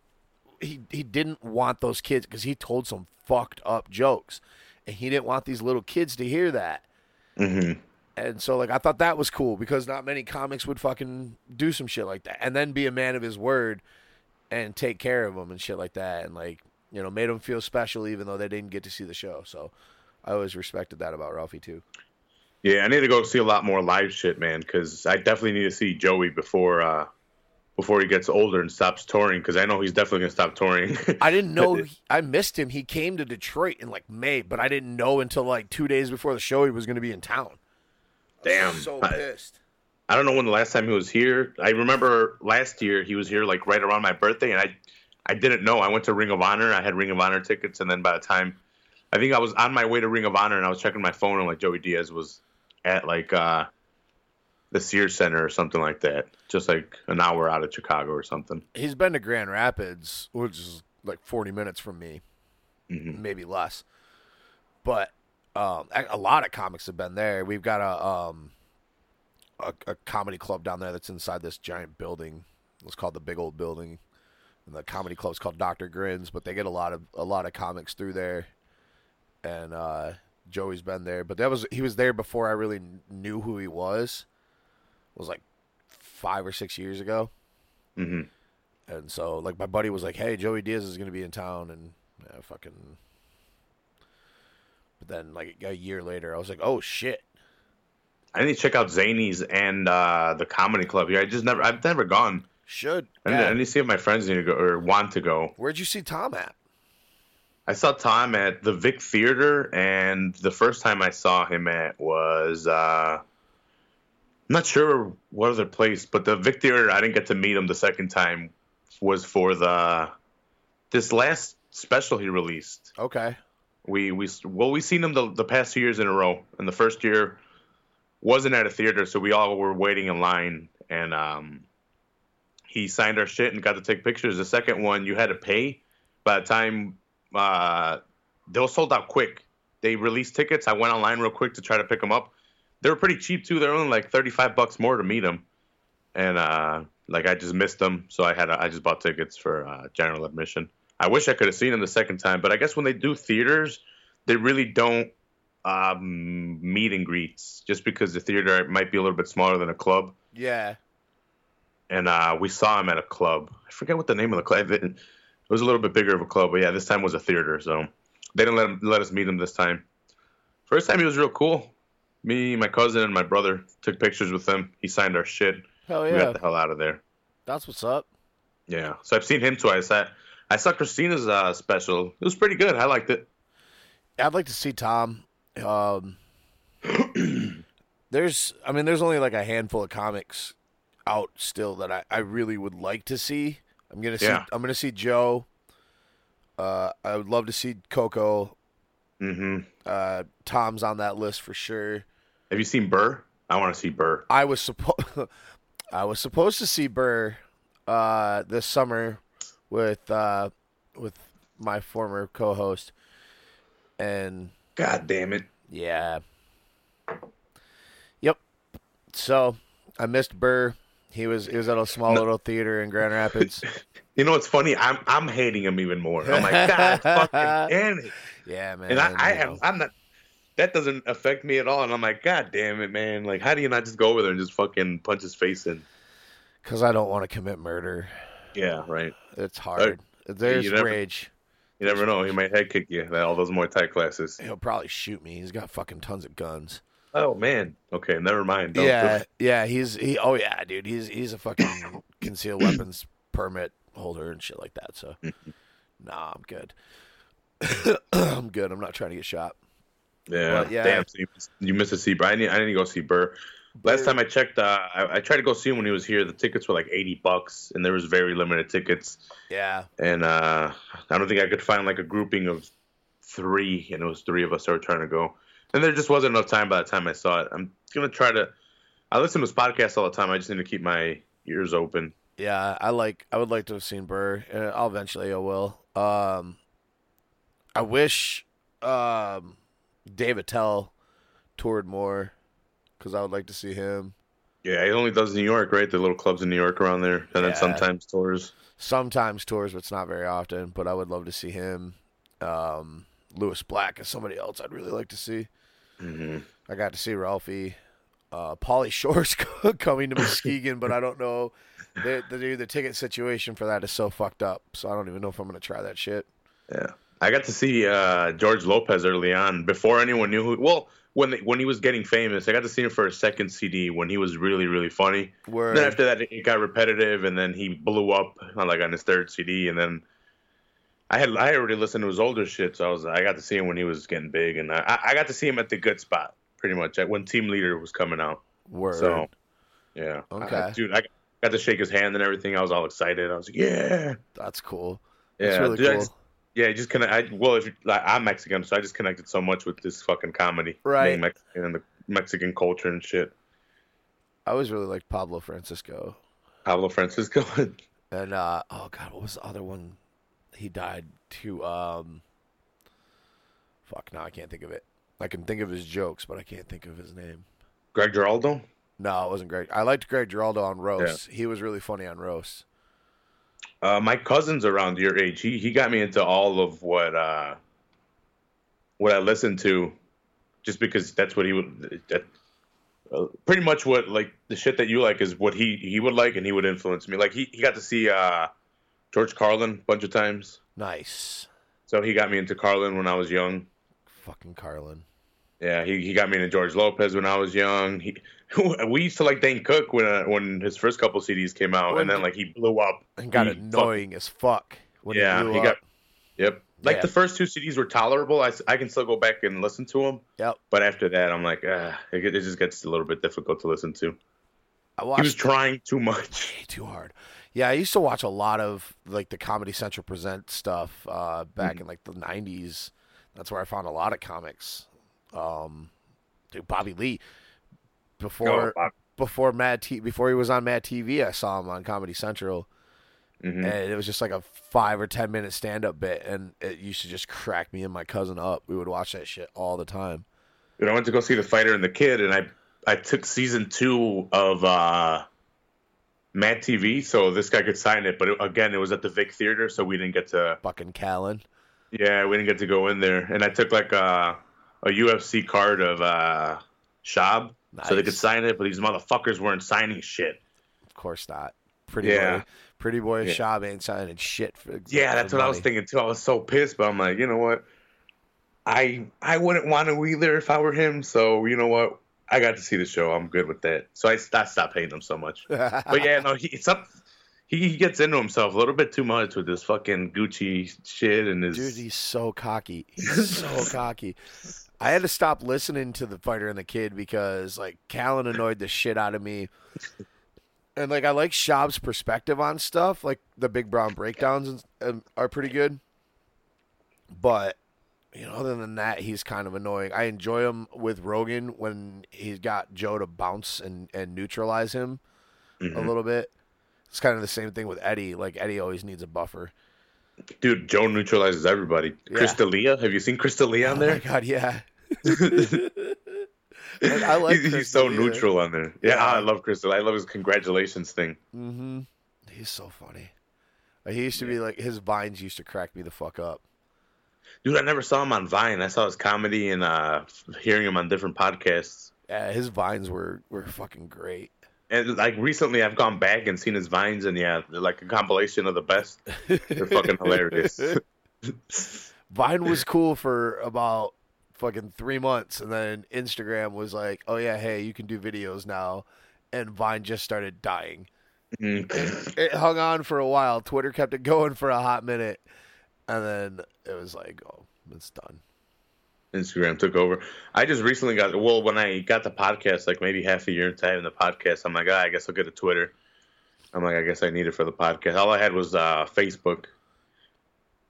he he didn't want those kids because he told some fucked up jokes, and he didn't want these little kids to hear that. hmm And so like I thought that was cool because not many comics would fucking do some shit like that and then be a man of his word and take care of them and shit like that and like you know made them feel special even though they didn't get to see the show. So I always respected that about Ralphie too. Yeah, I need to go see a lot more live shit, man, because I definitely need to see Joey before uh before he gets older and stops touring because I know he's definitely gonna stop touring. [LAUGHS] I didn't know. [LAUGHS] he- I missed him. He came to Detroit in like May, but I didn't know until like two days before the show he was going to be in town. Damn. so I- pissed. I don't know when the last time he was here. I remember last year he was here like right around my birthday, and I, I didn't know. I went to Ring of Honor. I had Ring of Honor tickets, and then by the time, I think I was on my way to Ring of Honor, and I was checking my phone, and like Joey Diaz was at like uh, the Sears Center or something like that, just like an hour out of Chicago or something. He's been to Grand Rapids, which is like 40 minutes from me, Mhm. maybe less. But um, a, a lot of comics have been there. We've got a um, a, a comedy club down there that's inside this giant building. It's called the Big Old Building, and the comedy club's called Doctor Grins. But they get a lot of a lot of comics through there, and uh, Joey's been there. But that was he was there before I really knew who he was. Was like five or six years ago. hmm And so, like, my buddy was like, "Hey, Joey Diaz is going to be in town," and yeah, fucking. But then, like a year later, I was like, "Oh shit!" I need to check out Zanies and uh, the comedy club here. I just never, I've never gone. Should. I need. I need to see if my friends need to go or want to go. Where'd you see Tom at? I saw Tom at the Vic Theater, and the first time I saw him at was uh, I'm not sure what other place, but the Vic Theater. I didn't get to meet him the second time. Was for the this last special he released. Okay. We we well we seen him the the past two years in a row, and the first year wasn't at a theater, so we all were waiting in line, and um, he signed our shit and got to take pictures. The second one you had to pay. By the time uh, they were sold out quick, they released tickets. I went online real quick to try to pick them up. They were pretty cheap too. They're only like thirty five bucks more to meet him, and uh, like I just missed them, so I had to, I just bought tickets for uh, general admission. I wish I could have seen him the second time, but I guess when they do theaters, they really don't um, meet and greets just because the theater might be a little bit smaller than a club. Yeah. And uh, we saw him at a club. I forget what the name of the club. It, it was a little bit bigger of a club, but yeah, this time was a theater, so they didn't let him, let us meet him this time. First time he was real cool. Me, my cousin, and my brother took pictures with him. He signed our shit. Hell yeah! We got the hell out of there. That's what's up. Yeah. So I've seen him twice. I I saw Christina's uh, special. It was pretty good. I liked it. I'd like to see Tom. Um, [CLEARS THROAT] there's, I mean, there's only like a handful of comics out still that I, I really would like to see. I'm gonna see. Yeah. I'm gonna see Joe. Uh, I would love to see Coco. Mm-hmm. Uh, Tom's on that list for sure. Have you seen Burr? I want to see Burr. I was supposed [LAUGHS] I was supposed to see Burr uh, this summer with uh, with my former co-host, and God damn it. yeah, yep. So I missed Burr. He was he was at a small No. little theater in Grand Rapids. [LAUGHS] You know what's funny? I'm I'm hating him even more. I'm like, [LAUGHS] God fucking damn it. yeah, man. And I, I know. I'm not that doesn't affect me at all. And I'm like, God damn it, man. Like, how do you not just go over there and just fucking punch his face in? Cause I don't want to commit murder. Yeah, right. It's hard. There's you never- rage. You never know. He might head kick you. All those Muay Thai classes. He'll probably shoot me. He's got fucking tons of guns. Oh man. Okay, never mind. Don't yeah, yeah, he's he. Oh yeah, dude, he's he's a fucking [COUGHS] concealed weapons permit holder and shit like that. So, [LAUGHS] nah, I'm good. [COUGHS] I'm good. I'm not trying to get shot. Yeah. But, yeah. Damn. So you, missed- you missed to see Burr. I need, I need to go see Burr. Last time I checked, uh, I, I tried to go see him when he was here. The tickets were like eighty bucks, and there was very limited tickets. Yeah, And uh, I don't think I could find like a grouping of three, and it was three of us that were trying to go. And there just wasn't enough time by the time I saw it. I'm gonna try to. I listen to his podcast all the time. I just need to keep my ears open. yeah. I like. I would like to have seen Burr. I'll eventually. I will. Um, I wish um, Dave Attell toured more because I would like to see him. Yeah, he only does New York, right? The little clubs in New York around there, and Yeah. then sometimes tours. Sometimes tours, but it's not very often. But I would love to see him. Um, Lewis Black is somebody else I'd really like to see. hmm I got to see Ralphie. Uh, Pauly Shore's [LAUGHS] coming to [LAUGHS] Muskegon, but I don't know. The, the, the ticket situation for that is so fucked up. So I don't even know if I'm going to try that shit. Yeah, I got to see uh, George Lopez early on before anyone knew who. Well, when they, when he was getting famous, I got to see him for a second CD when he was really really funny. Word. Then after that, it got repetitive, and then he blew up on like on his third CD, and then I had I already listened to his older shit, so I was I got to see him when he was getting big, and I, I got to see him at the good spot pretty much when Team Leader was coming out. Word. So yeah, Okay. I- dude, I got to shake his hand and everything. I was all excited. I was like, yeah, That's cool. yeah, That's really dude, cool. Yeah, just connect. I, well, if you, like, I'm Mexican, so I just connected so much with this fucking comedy, Right. being Mexican and the Mexican culture and shit. I always really liked Pablo Francisco. Pablo Francisco. [LAUGHS] And uh oh god, what was the other one? He died too. Um, fuck, no, I can't think of it. I can think of his jokes, but I can't think of his name. Greg Giraldo. No, it wasn't Greg. I liked Greg Giraldo on roast. He was really funny on roast. Uh, my cousin's around your age. He he got me into all of what uh, what I listened to, just because that's what he would. That, uh, pretty much what like the shit that you like is what he he would like, and he would influence me. Like he he got to see uh, George Carlin a bunch of times, Nice, so he got me into Carlin when I was young. fucking Carlin. Yeah, he, he got me into George Lopez when I was young. He, [LAUGHS] we used to like Dane Cook when uh, when his first couple CDs came out, When- and then like he blew up. And got annoying as fuck when yeah, he he got. Yep. Like Yeah. the first two CDs were tolerable. I, I can still go back and listen to them. Yep. But after that, I'm like, ah, it, it just gets a little bit difficult to listen to. I watched He was trying too much. too hard. Yeah, I used to watch a lot of like the Comedy Central present stuff uh, back Mhm. in like the '90s. That's where I found a lot of comics. Um, dude, Bobby Lee. Before Oh, before Mad T before he was on Mad TV, I saw him on Comedy Central, mhm. and it was just like a five or ten minute stand up bit, and it used to just crack me and my cousin up. We would watch that shit all the time. Dude, I went to go see The Fighter and the Kid, and I I took season two of uh, Mad TV, so this guy could sign it. But it, again, it was at the Vic Theater, so we didn't get to. Fucking Callen. Yeah, we didn't get to go in there. And I took like a, a UFC card of uh, Schaub, so they could sign it. But these motherfuckers weren't signing shit. Of course not. Pretty Yeah. boy, pretty boy Yeah. Schaub ain't signing shit for. Yeah, that's what I was thinking too. I was so pissed, but I'm like, you know what? I I wouldn't want to either if I were him. So you know what? I got to see the show. I'm good with that. So I, I stopped hating him so much. [LAUGHS] But yeah, no, he it's up. He, he gets into himself a little bit too much with this fucking Gucci shit and his. Dude, he's so cocky. He's [LAUGHS] so cocky. I had to stop listening to the fighter and the kid because like Callen annoyed the shit out of me. And like I like Schaub's perspective on stuff, like the big brown breakdowns are pretty good. But you know, other than that, he's kind of annoying. I enjoy him with Rogan when he's got Joe to bounce and, and neutralize him a Mhm. little bit. It's kind of the same thing with Eddie. Like Eddie always needs a buffer. Dude, Joe neutralizes everybody. Yeah. Chris D'Elia, have you seen Chris D'Elia on there? Oh my god, yeah. [LAUGHS] I like he's, he's so neutral on there. Yeah, Yeah. I love Crystal. I love his congratulations thing. Mm-hmm. He's so funny. Like, He used to be like his vines used to crack me the fuck up. Dude, I never saw him on Vine. I saw his comedy and uh, hearing him on different podcasts. Yeah, his vines were were fucking great. And like recently, I've gone back and seen his vines, and yeah, they're like a compilation of the best. They're fucking hilarious. [LAUGHS] Vine was cool for about fucking three months, and then Instagram was like, "Oh yeah, hey, you can do videos now," and Vine just started dying. Mm. It hung on for a while. Twitter kept it going for a hot minute, and then it was like, "Oh, it's done." Instagram took over. I just recently got well when I got the podcast, like maybe half a year into having the podcast. I'm like, ah, I guess I'll get a Twitter. I'm like, I guess I need it for the podcast. All I had was uh, Facebook.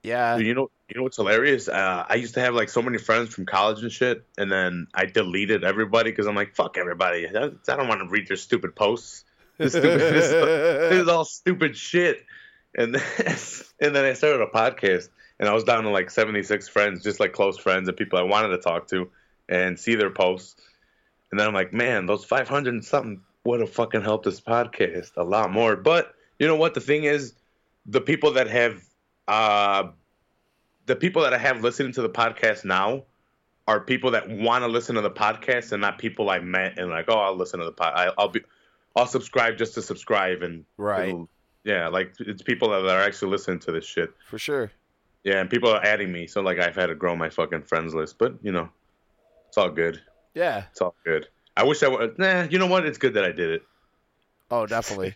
Yeah, you know, you know what's hilarious? Uh, I used to have like so many friends from college and shit, and then I deleted everybody because I'm like, fuck everybody. I I don't want to read their stupid posts. This, stupid, this, this is all stupid shit. And then, [LAUGHS] and then I started a podcast, and I was down to like 76 friends, just like close friends and people I wanted to talk to and see their posts. And then I'm like, man, those 500 and something would have fucking helped this podcast a lot more. But you know what? The thing is, the people that have, uh, the people that I have listening to the podcast now are people that want to listen to the podcast and not people I met and like, oh, I'll listen to the pod. I'll be, I'll subscribe just to subscribe and Right. yeah, like it's people that are actually listening to this shit. for sure. Yeah, and people are adding me, so like I've had to grow my fucking friends list. But you know, it's all good. Yeah. It's all good. I wish I would. Nah, you know what? It's good that I did it. Oh, definitely.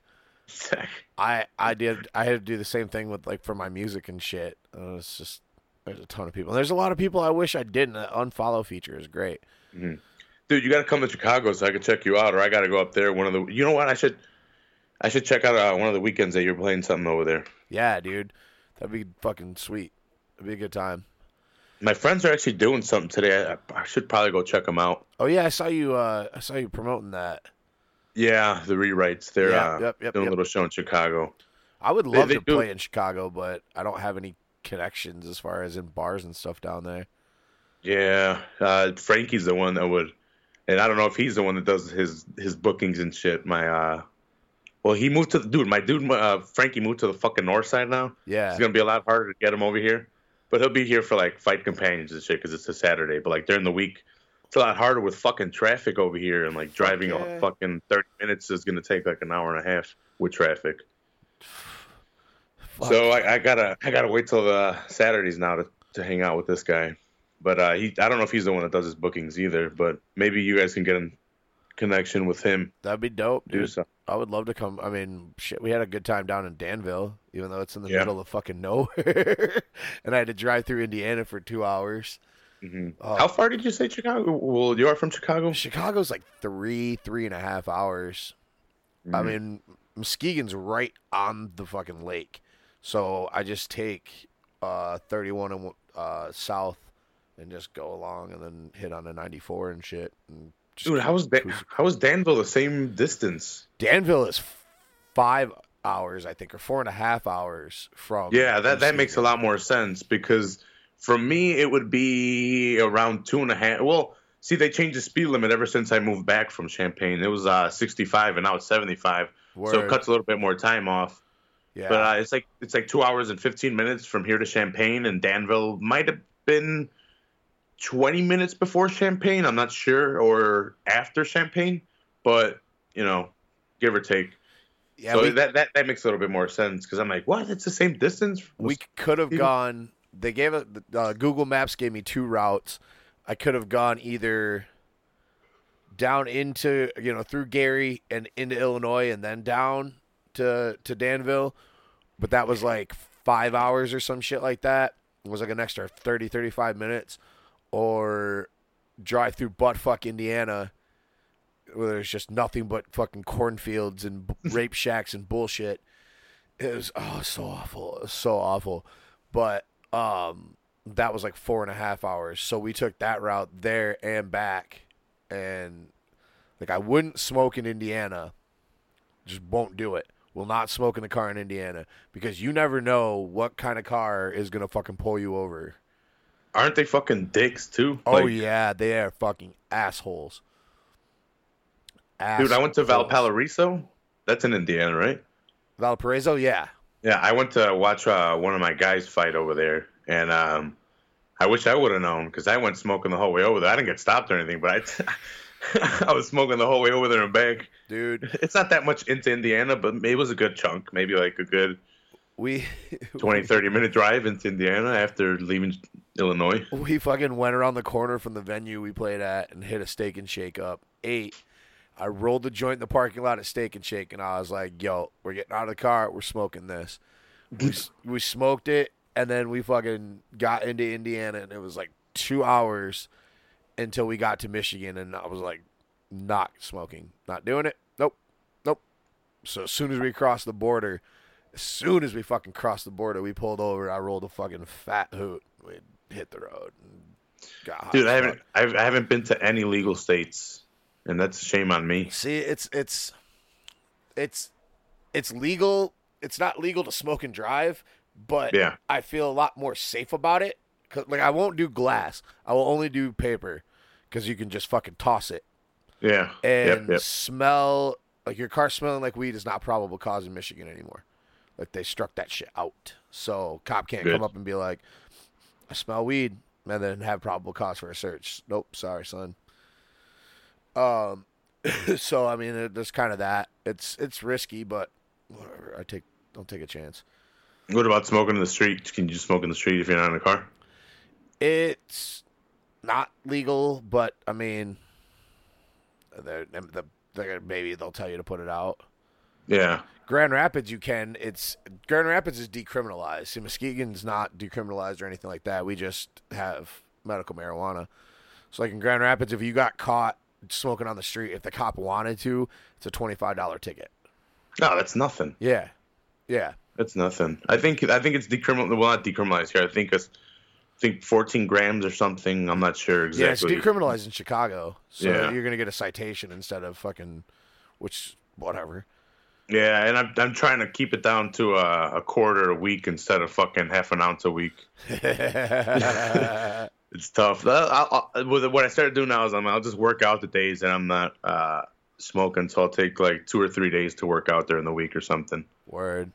[LAUGHS] I I did I had to do the same thing with like for my music and shit. Uh, it's just there's a ton of people. There's a lot of people I wish I didn't. The unfollow feature is great. Dude, you got to come to Chicago so I can check you out, or I got to go up there one of the. You know what? I should, I should check out uh, one of the weekends that you're playing something over there. Yeah, dude, that'd be fucking sweet. It'd be a good time. My friends are actually doing something today. I, I should probably go check them out. Oh yeah, I saw you. Uh, I saw you promoting that. Yeah, the rewrites. They're Yeah, uh, yep, yep, doing yep. a little show in Chicago. I would love they to do- play in Chicago, but I don't have any connections as far as in bars and stuff down there. Yeah, uh, Frankie's the one that would, and I don't know if he's the one that does his his bookings and shit. My uh, well, he moved to the dude. My dude, uh, Frankie moved to the fucking north side now. Yeah, It's gonna be a lot harder to get him over here, but he'll be here for like fight companions and shit because it's a Saturday. But like during the week, it's a lot harder with fucking traffic over here and like driving yeah. a fucking thirty minutes is gonna take like an hour and a half with traffic. Fuck. So I, I gotta I gotta wait till the Saturdays now to, to hang out with this guy. But uh, he I don't know if he's the one that does his bookings either. But maybe you guys can get in connection with him. that'd be dope, Do dude. something. I would love to come. I mean, shit, we had a good time down in Danville, even though it's in the Yeah. middle of fucking nowhere, [LAUGHS] and I had to drive through Indiana for two hours. hmm Oh. How far did you say Chicago? Well, you are from Chicago. Chicago's like three, three and a half hours. I Mhm. mean, Muskegon's right on the fucking lake, so I just take uh 31 and uh south and just go along and then hit on a 94 and shit. And Dude, how was Dan- how was Danville the same distance? Danville is five hours, I think, or four and a half hours from. Yeah, that that makes a lot more sense because for me it would be around two and a half. Well, see, they changed the speed limit ever since I moved back from Champaign. It was uh 65 and now it's 75, so it cuts a little bit more time off. Yeah, But uh, it's like it's like two hours and 15 minutes from here to Champaign, and Danville might have been 20 minutes before Champaign. I'm not sure, or after Champaign, but you know, give or take. yeah, so we, that, that that makes a little bit more sense because I'm like, what? It's the same distance. we could have gone. They gave it. Uh, Google Maps gave me two routes. I could have gone either down into you know through Gary and into Illinois and then down to to Danville, but that was like five hours or some shit like that. It was like an extra 30, 35 minutes, or drive through buttfuck Indiana, where there's just nothing but fucking cornfields and b- [LAUGHS] rape shacks and bullshit. It was oh so awful, it was so awful, but um that was like four and a half hours. So we took that route there and back, and like I wouldn't smoke in Indiana, just won't do it. Will not smoke in the car in Indiana because you never know what kind of car is gonna fucking pull you over. Aren't they fucking dicks too? Oh Like, yeah, they are fucking assholes. dude, I went to Valparaiso. That's in Indiana, right? Valparaiso, yeah. Yeah, I went to watch uh, one of my guys fight over there, and um, I wish I would have known because I went smoking the whole way over there. I didn't get stopped or anything, but I, [LAUGHS] I was smoking the whole way over there and back. Dude, It's not that much into Indiana, but it was a good chunk, maybe like a good we [LAUGHS] 20, 30 minute drive into Indiana after leaving Illinois. we fucking went around the corner from the venue we played at and hit a steak and shake up. eight I rolled the joint in the parking lot at Steak and Shake, and I was like, "Yo, we're getting out of the car. We're smoking this." We [LAUGHS] we smoked it, and then we fucking got into Indiana, and it was like two hours until we got to Michigan, and I was like, "Not smoking, not doing it. Nope, nope." So as soon as we crossed the border, as soon as we fucking crossed the border, we pulled over. I rolled a fucking fat hoot. We hit the road. And got Dude, I haven't I've, I haven't been to any legal states, and that's a shame on me. See, it's it's it's it's legal. It's not legal to smoke and drive, but Yeah. I feel a lot more safe about it. Cause like I won't do glass. I will only do paper because you can just fucking toss it Yeah. and yep, yep. smell like your car smelling like weed is not probable cause in Michigan anymore. Like they struck that shit out, so cop can't Good. come up and be like, "I smell weed," and then have probable cause for a search. Nope, sorry, son. Um, [LAUGHS] so I mean, it, there's kind of that. It's it's risky, but whatever. I take don't take a chance. What about smoking in the street? Can you smoke in the street if you're not in a car? It's not legal, but I mean, they're, the- they're, maybe they'll tell you to put it out. Yeah. Grand Rapids, you can. It's Grand Rapids is decriminalized. See, Muskegon's not decriminalized or anything like that. We just have medical marijuana. So, like in Grand Rapids, if you got caught smoking on the street, if the cop wanted to, it's a twenty-five dollar ticket. No, that's nothing. Yeah, yeah, That's nothing. I think I think it's decriminal. Well, not decriminalized here. I think it's I think 14 grams or something. I'm not sure exactly. yeah. It's decriminalized in Chicago, so Yeah. you're gonna get a citation instead of fucking, which whatever. Yeah, and I'm I'm trying to keep it down to a, a quarter a week instead of fucking half an ounce a week. [LAUGHS] It's tough. I'll, I'll, what I started doing now is I'm, I'll just work out the days and I'm not uh, smoking. So I'll take like two or three days to work out during the week or something, Word.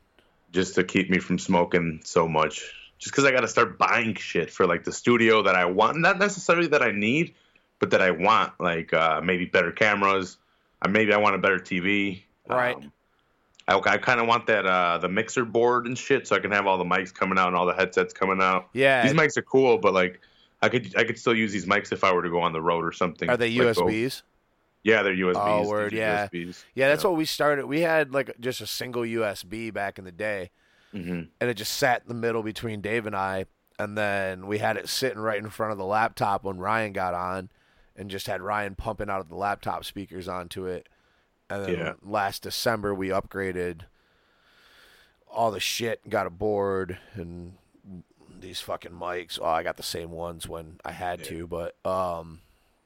just to keep me from smoking so much. Just because I got to start buying shit for like the studio that I want, not necessarily that I need, but that I want, like uh, maybe better cameras. Uh, maybe I want a better TV. Right. Um, I, I kind of want that uh, the mixer board and shit, so I can have all the mics coming out and all the headsets coming out. Yeah. These mics are cool, but like I could I could still use these mics if I were to go on the road or something. Are they Like, USBs? yeah, they're USBs. Oh, word, yeah. USBs. Yeah, that's what we started. We had like just a single USB back in the day, hmm and it just sat in the middle between Dave and I. And then we had it sitting right in front of the laptop when Ryan got on, and just had Ryan pumping out of the laptop speakers onto it. And then Yeah. last December we upgraded all the shit, got a board and these fucking mics. Oh, I got the same ones when I had to, but um,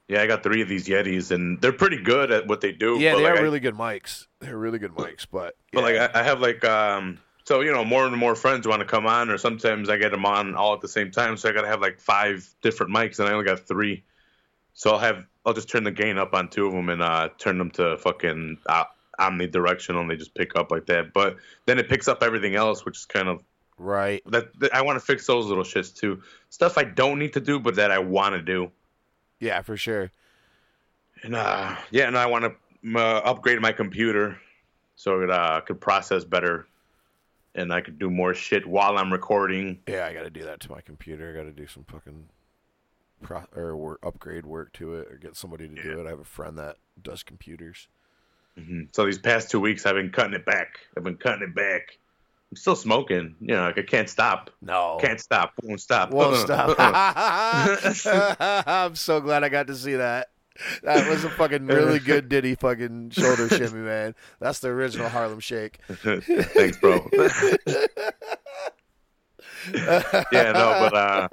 Yeah, I got three of these Yetis, and they're pretty good at what they do. yeah, but, they like, are I- really good mics. They're really good mics, but But like I, I have like um so you know more and more friends want to come on, or sometimes I get them on all at the same time. So I gotta have like five different mics, and I only got three. So I'll have I'll just turn the gain up on two of them and uh, turn them to fucking uh, omnidirectional, and they just pick up like that. But then it picks up everything else, which is kind of right. that, that I want to fix those little shits too. Stuff I don't need to do, but that I want to do. Yeah, for sure. And uh, yeah, and I want to uh, upgrade my computer so it uh, could process better, and I could do more shit while I'm recording. Yeah, I got to do that to my computer. I got to do some fucking pro- or work, upgrade work to it, or get somebody to do it. I have a friend that does computers. Mhm. So these past two weeks, I've been cutting it back. I've been cutting it back. I'm still smoking. You know, like I can't stop. No, Can't stop. Won't stop. won't Uh-uh, stop. uh-uh. [LAUGHS] [LAUGHS] I'm so glad I got to see that. That was a fucking really [LAUGHS] good Diddy fucking shoulder shimmy, man. That's the original Harlem Shake. Thanks, bro. [LAUGHS] yeah, no, but uh,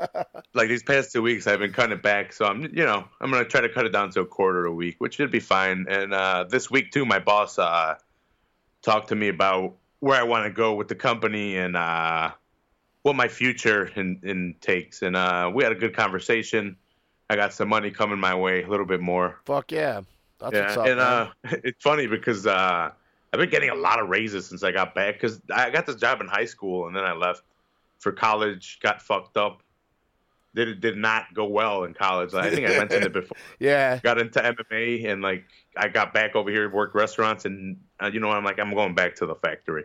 like these past two weeks, I've been cutting it back. So I'm, you know, I'm gonna try to cut it down to a quarter a week, which should be fine. And uh, this week too, my boss uh, talked to me about where I want to go with the company and uh, what my future in, in takes. And uh, we had a good conversation. I got some money coming my way, a little bit more. Fuck yeah, that's Yeah, up. and uh, [LAUGHS] it's funny because uh, I've been getting a lot of raises since I got back. Because I got this job in high school and then I left for college. Got fucked up. Did did not go well in college. I think I mentioned it before. [LAUGHS] yeah, Got into MMA and like I got back over here, worked restaurants, and uh, you know I'm like I'm going back to the factory.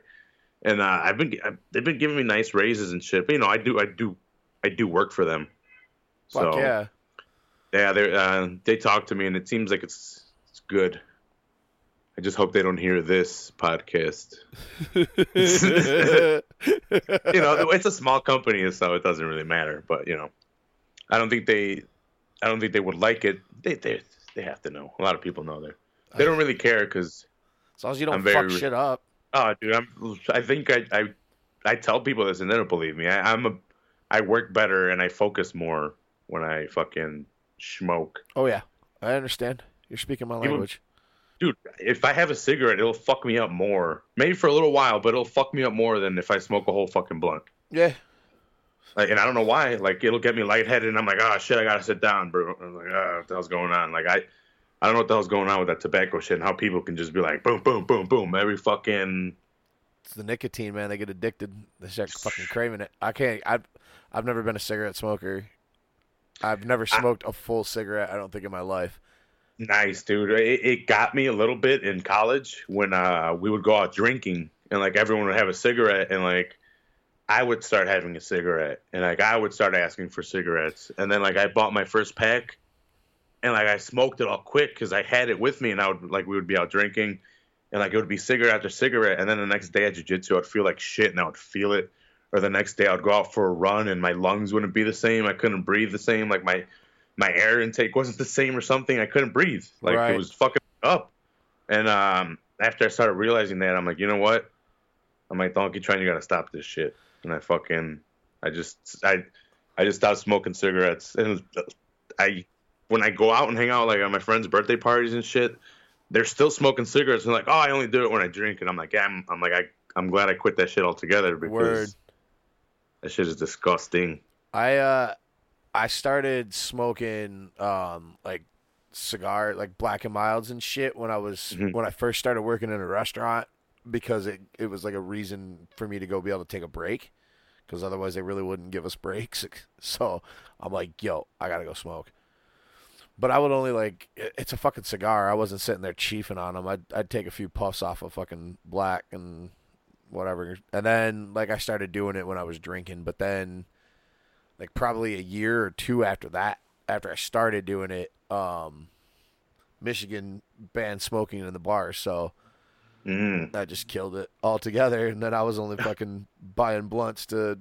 And uh, I've been I, they've been giving me nice raises and shit. But you know I do I do I do work for them. fuck so yeah. yeah, they uh, they talk to me, and it seems like it's it's good. I just hope they don't hear this podcast. [LAUGHS] You know, it's a small company, so it doesn't really matter. But you know, I don't think they, I don't think they would like it. They they they have to know. A lot of people know that. They don't really care because as long as you don't I'm fuck very- shit up. oh, dude, I'm. I think I I, I tell people this and they don't believe me. I, I'm a, I work better and I focus more when I fucking smoke. Oh yeah, I understand. You're speaking my People- language. Dude, if I have a cigarette, it'll fuck me up more. Maybe for a little while, but it'll fuck me up more than if I smoke a whole fucking blunt. Yeah, Like, and I don't know why. Like, it'll get me lightheaded, and I'm like, oh shit, I gotta sit down, bro. I'm like, oh, what the hell's going on? Like, I, I don't know what the hell's going on with that tobacco shit, and how people can just be like, boom, boom, boom, boom, every fucking. it's the nicotine, man. They get addicted. They start fucking craving it. I can't. I've I've never been a cigarette smoker. I've never smoked a full cigarette. I don't think in my life. Nice, dude. It, it got me a little bit in college when uh, we would go out drinking and like everyone would have a cigarette and like I would start having a cigarette, and like I would start asking for cigarettes, and then like I bought my first pack, and like I smoked it all quick because I had it with me, and I would like we would be out drinking, and like it would be cigarette after cigarette, and then the next day at jujitsu I'd feel like shit, and I would feel it, or the next day I'd go out for a run, and my lungs wouldn't be the same, I couldn't breathe the same, like my my air intake wasn't the same or something, I couldn't breathe, like Right. it was fucking up, and um after I started realizing that, I'm like, you know what? I'm like, Donkey Train, you gotta stop this shit. And I fucking, I just, I, I just stopped smoking cigarettes. And I, when I go out and hang out like at my friends' birthday parties and shit, they're still smoking cigarettes. And like, oh, I only do it when I drink. And I'm like, yeah, I'm, I'm like, I, I'm glad I quit that shit altogether because Word. that shit is disgusting. I uh I started smoking um like cigar like black and milds and shit when I was Mhm. when I first started working in a restaurant because it it was like a reason for me to go be able to take a break because otherwise they really wouldn't give us breaks. [LAUGHS] So I'm like, yo, I gotta go smoke. But I would only like it- it's a fucking cigar. I wasn't sitting there chiefing on them. I'd I'd take a few puffs off of fucking black and whatever. And then like I started doing it when I was drinking, but then like probably a year or two after that, after I started doing it, um, Michigan banned smoking in the bars, so Mm. I just killed it altogether. And then I was only [LAUGHS] fucking buying blunts to.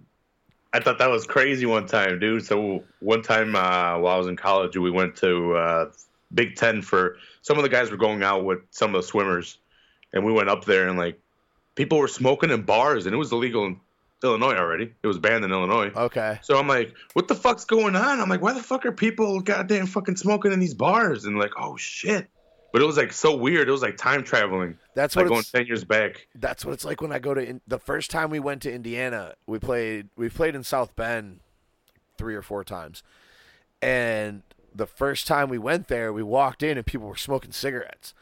I thought that was crazy one time, dude. So one time uh, while I was in college, we went to uh, Big Ten for some of the guys were going out with some of the swimmers, and we went up there and like people were smoking in bars, and it was illegal in Illinois already. It was banned in Illinois. Okay, So I'm like, what the fuck's going on? I'm like, why the fuck are people goddamn fucking smoking in these bars? And like, oh shit. But it was like so weird. It was like time traveling, that's like what going it's, ten years back. that's what it's like when I go to in, the first time we went to Indiana. We played we played in South Bend three or four times, and the first time we went there, we walked in and people were smoking cigarettes,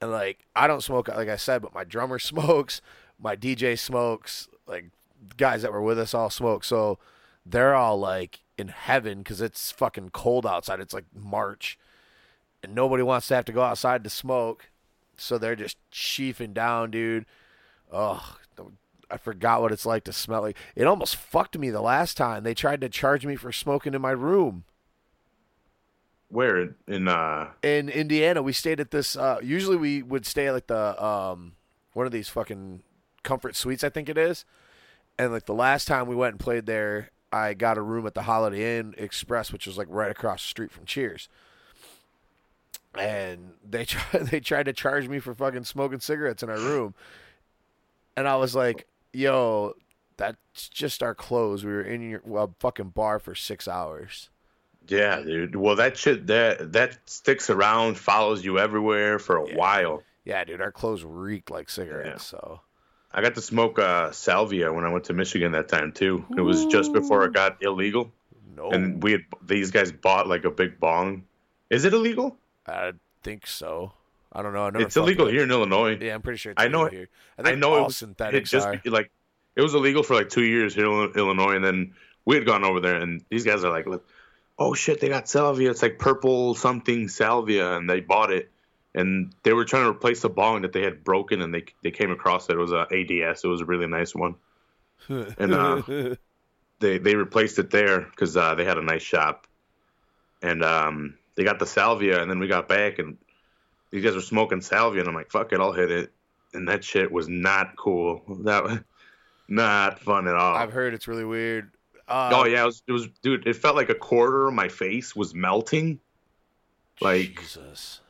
and like I don't smoke like I said, but my drummer [LAUGHS] smokes, my DJ smokes, like guys that were with us all smoke, so they're all like in heaven because it's fucking cold outside. It's like March, and nobody wants to have to go outside to smoke. So they're just chiefing down, dude. Oh, I forgot what it's like to smell like. It almost fucked me the last time. They tried to charge me for smoking in my room Where in- uh in Indiana. We stayed at this. Uh, usually we would stay at like the um one of these fucking comfort suites, I think it is. And like the last time we went and played there, I got a room at the Holiday Inn Express, which was like right across the street from Cheers. And they [LAUGHS] tried they tried to charge me for fucking smoking cigarettes in our room. And I was like, "Yo, that's just our clothes. We were in your well, fucking bar for six hours." Yeah, dude. Well, that shit that that sticks around, follows you everywhere for a Yeah. while. Yeah, dude, our clothes reeked like cigarettes. So I got to smoke uh, salvia when I went to Michigan that time too. It was just before it got illegal, no, and we had these guys bought like a big bong. Is it illegal? I think so. I don't know. I never It's illegal here in Illinois. Yeah, I'm pretty sure. It's I know it- here. I, think I know all it was it just are. like it was illegal for like two years here in Illinois, and then we had gone over there, and these guys are like, "Look, "Oh shit, they got salvia. It's like purple something salvia," and they bought it, and they were trying to replace the bong that they had broken, and they they came across it. It was a ADS. It was a really nice one. [LAUGHS] and, uh, They they replaced it there because uh, they had a nice shop, and um, they got the salvia, and then we got back, and these guys were smoking salvia, and I'm like, "Fuck it, I'll hit it." And that shit was not cool. [LAUGHS] That was not fun at all. I've heard it's really weird. Uh, oh yeah, it was, it was, dude. It felt like a quarter of my face was melting. Like, Jesus.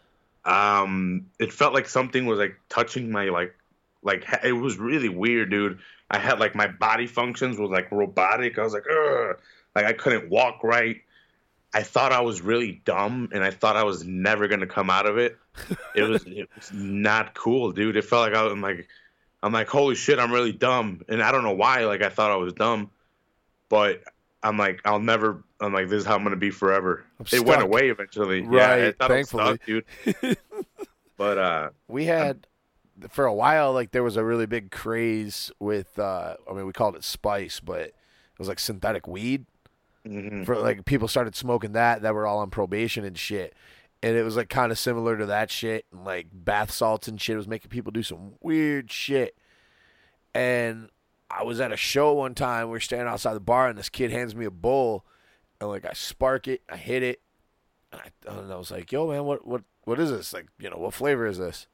Um, it felt like something was like touching my like, like it was really weird, dude. I had like my body functions was like robotic. I was like, Ugh. like I couldn't walk right. I thought I was really dumb, and I thought I was never gonna come out of it. It was, it was not cool, dude. It felt like I, I'm like, I'm like, holy shit, I'm really dumb, and I don't know why. Like I thought I was dumb, but I'm like, I'll never. I'm like, this is how I'm gonna be forever. I'm it went away eventually. yeah, Right, was thankfully. stuck, dude. [LAUGHS] but uh, We had for a while like there was a really big craze with. uh I mean, we called it spice, but it was like synthetic weed. mhm. for like people started smoking that that were all on probation and shit and it was like kind of similar to that shit and like bath salts and shit it was making people do some weird shit and I was at a show one time. We were standing outside the bar, and this kid hands me a bowl, and like I spark it, I hit it, and I, and I was like, "Yo, man, what what what is this? Like, you know, what flavor is this?"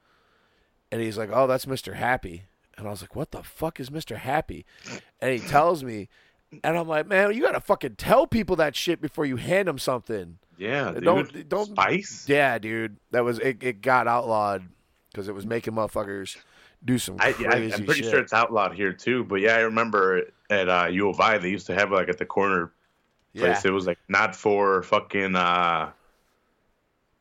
And he's like, "Oh, that's Mr. Happy," and I was like, "What the fuck is Mr. Happy?" And he tells me, and I'm like, "Man, you gotta fucking tell people that shit before you hand them something." Yeah, dude. Don't- don't- spice. Yeah, dude, that was it. It got outlawed because it was making motherfuckers do some I, I'm pretty shit. sure it's outlawed here too. But yeah, I remember at uh, U of I they used to have like at the corner place. yeah. It was like not for fucking, uh,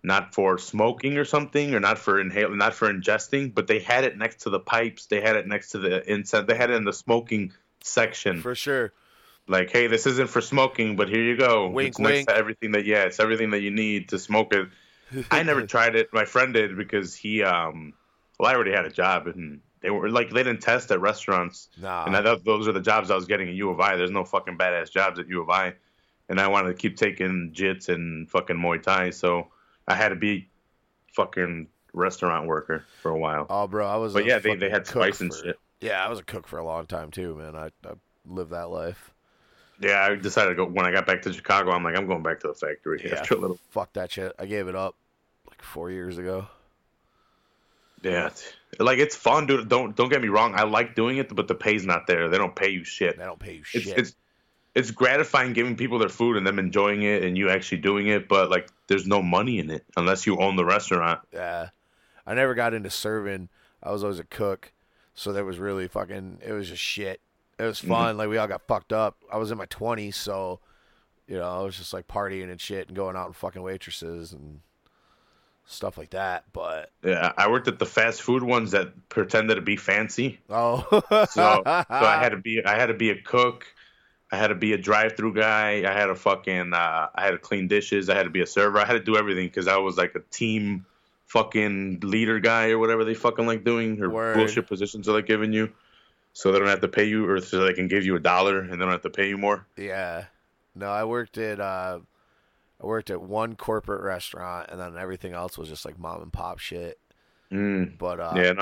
not for smoking or something, or not for inhaling, not for ingesting. But they had it next to the pipes. They had it next to the incense. They had it in the smoking section. for sure. like, hey, this isn't for smoking, but here you go. Wink, it's next to everything that yeah, it's everything that you need to smoke it. I never [LAUGHS] tried it. My friend did because he um well I already had a job and they were like they didn't test at restaurants Nah, and I thought those are the jobs I was getting at U of I. There's no fucking badass jobs at U of I. And I wanted to keep taking jits and fucking Muay Thai, so I had to be fucking restaurant worker for a while. oh, bro, I was. but yeah, they, they had spice and shit. Yeah, I was a cook for a long time too, man. I, I lived that life. Yeah, I decided to go when I got back to Chicago. I'm like, I'm going back to the factory Yeah. after a little. Fuck that shit. I gave it up like four years ago. Yeah, like it's fun, dude. Don't don't get me wrong. I like doing it, but the pay's not there. They don't pay you shit. They don't pay you It's shit. it's it's gratifying giving people their food and them enjoying it and you actually doing it, but like there's no money in it unless you own the restaurant. Yeah. I never got into serving. I was always a cook. So that was really fucking it was just shit. It was Mm-hmm. fun. Like we all got fucked up. I was in my twenties, so you know, I was just like partying and shit and going out and fucking waitresses and stuff like that. But Yeah, I worked at the fast food ones that pretended to be fancy. oh So so I had to [LAUGHS] be I had to be a cook. I had to be a drive-through guy. I had to fucking uh, I had to clean dishes. I had to be a server. I had to do everything because I was like a team fucking leader guy or whatever they fucking like doing or Word. bullshit positions they're like giving you, so they don't have to pay you or so they can give you a dollar and they don't have to pay you more. Yeah. No, I worked at uh I worked at one corporate restaurant and then everything else was just like mom and pop shit. Mm. But uh Yeah, and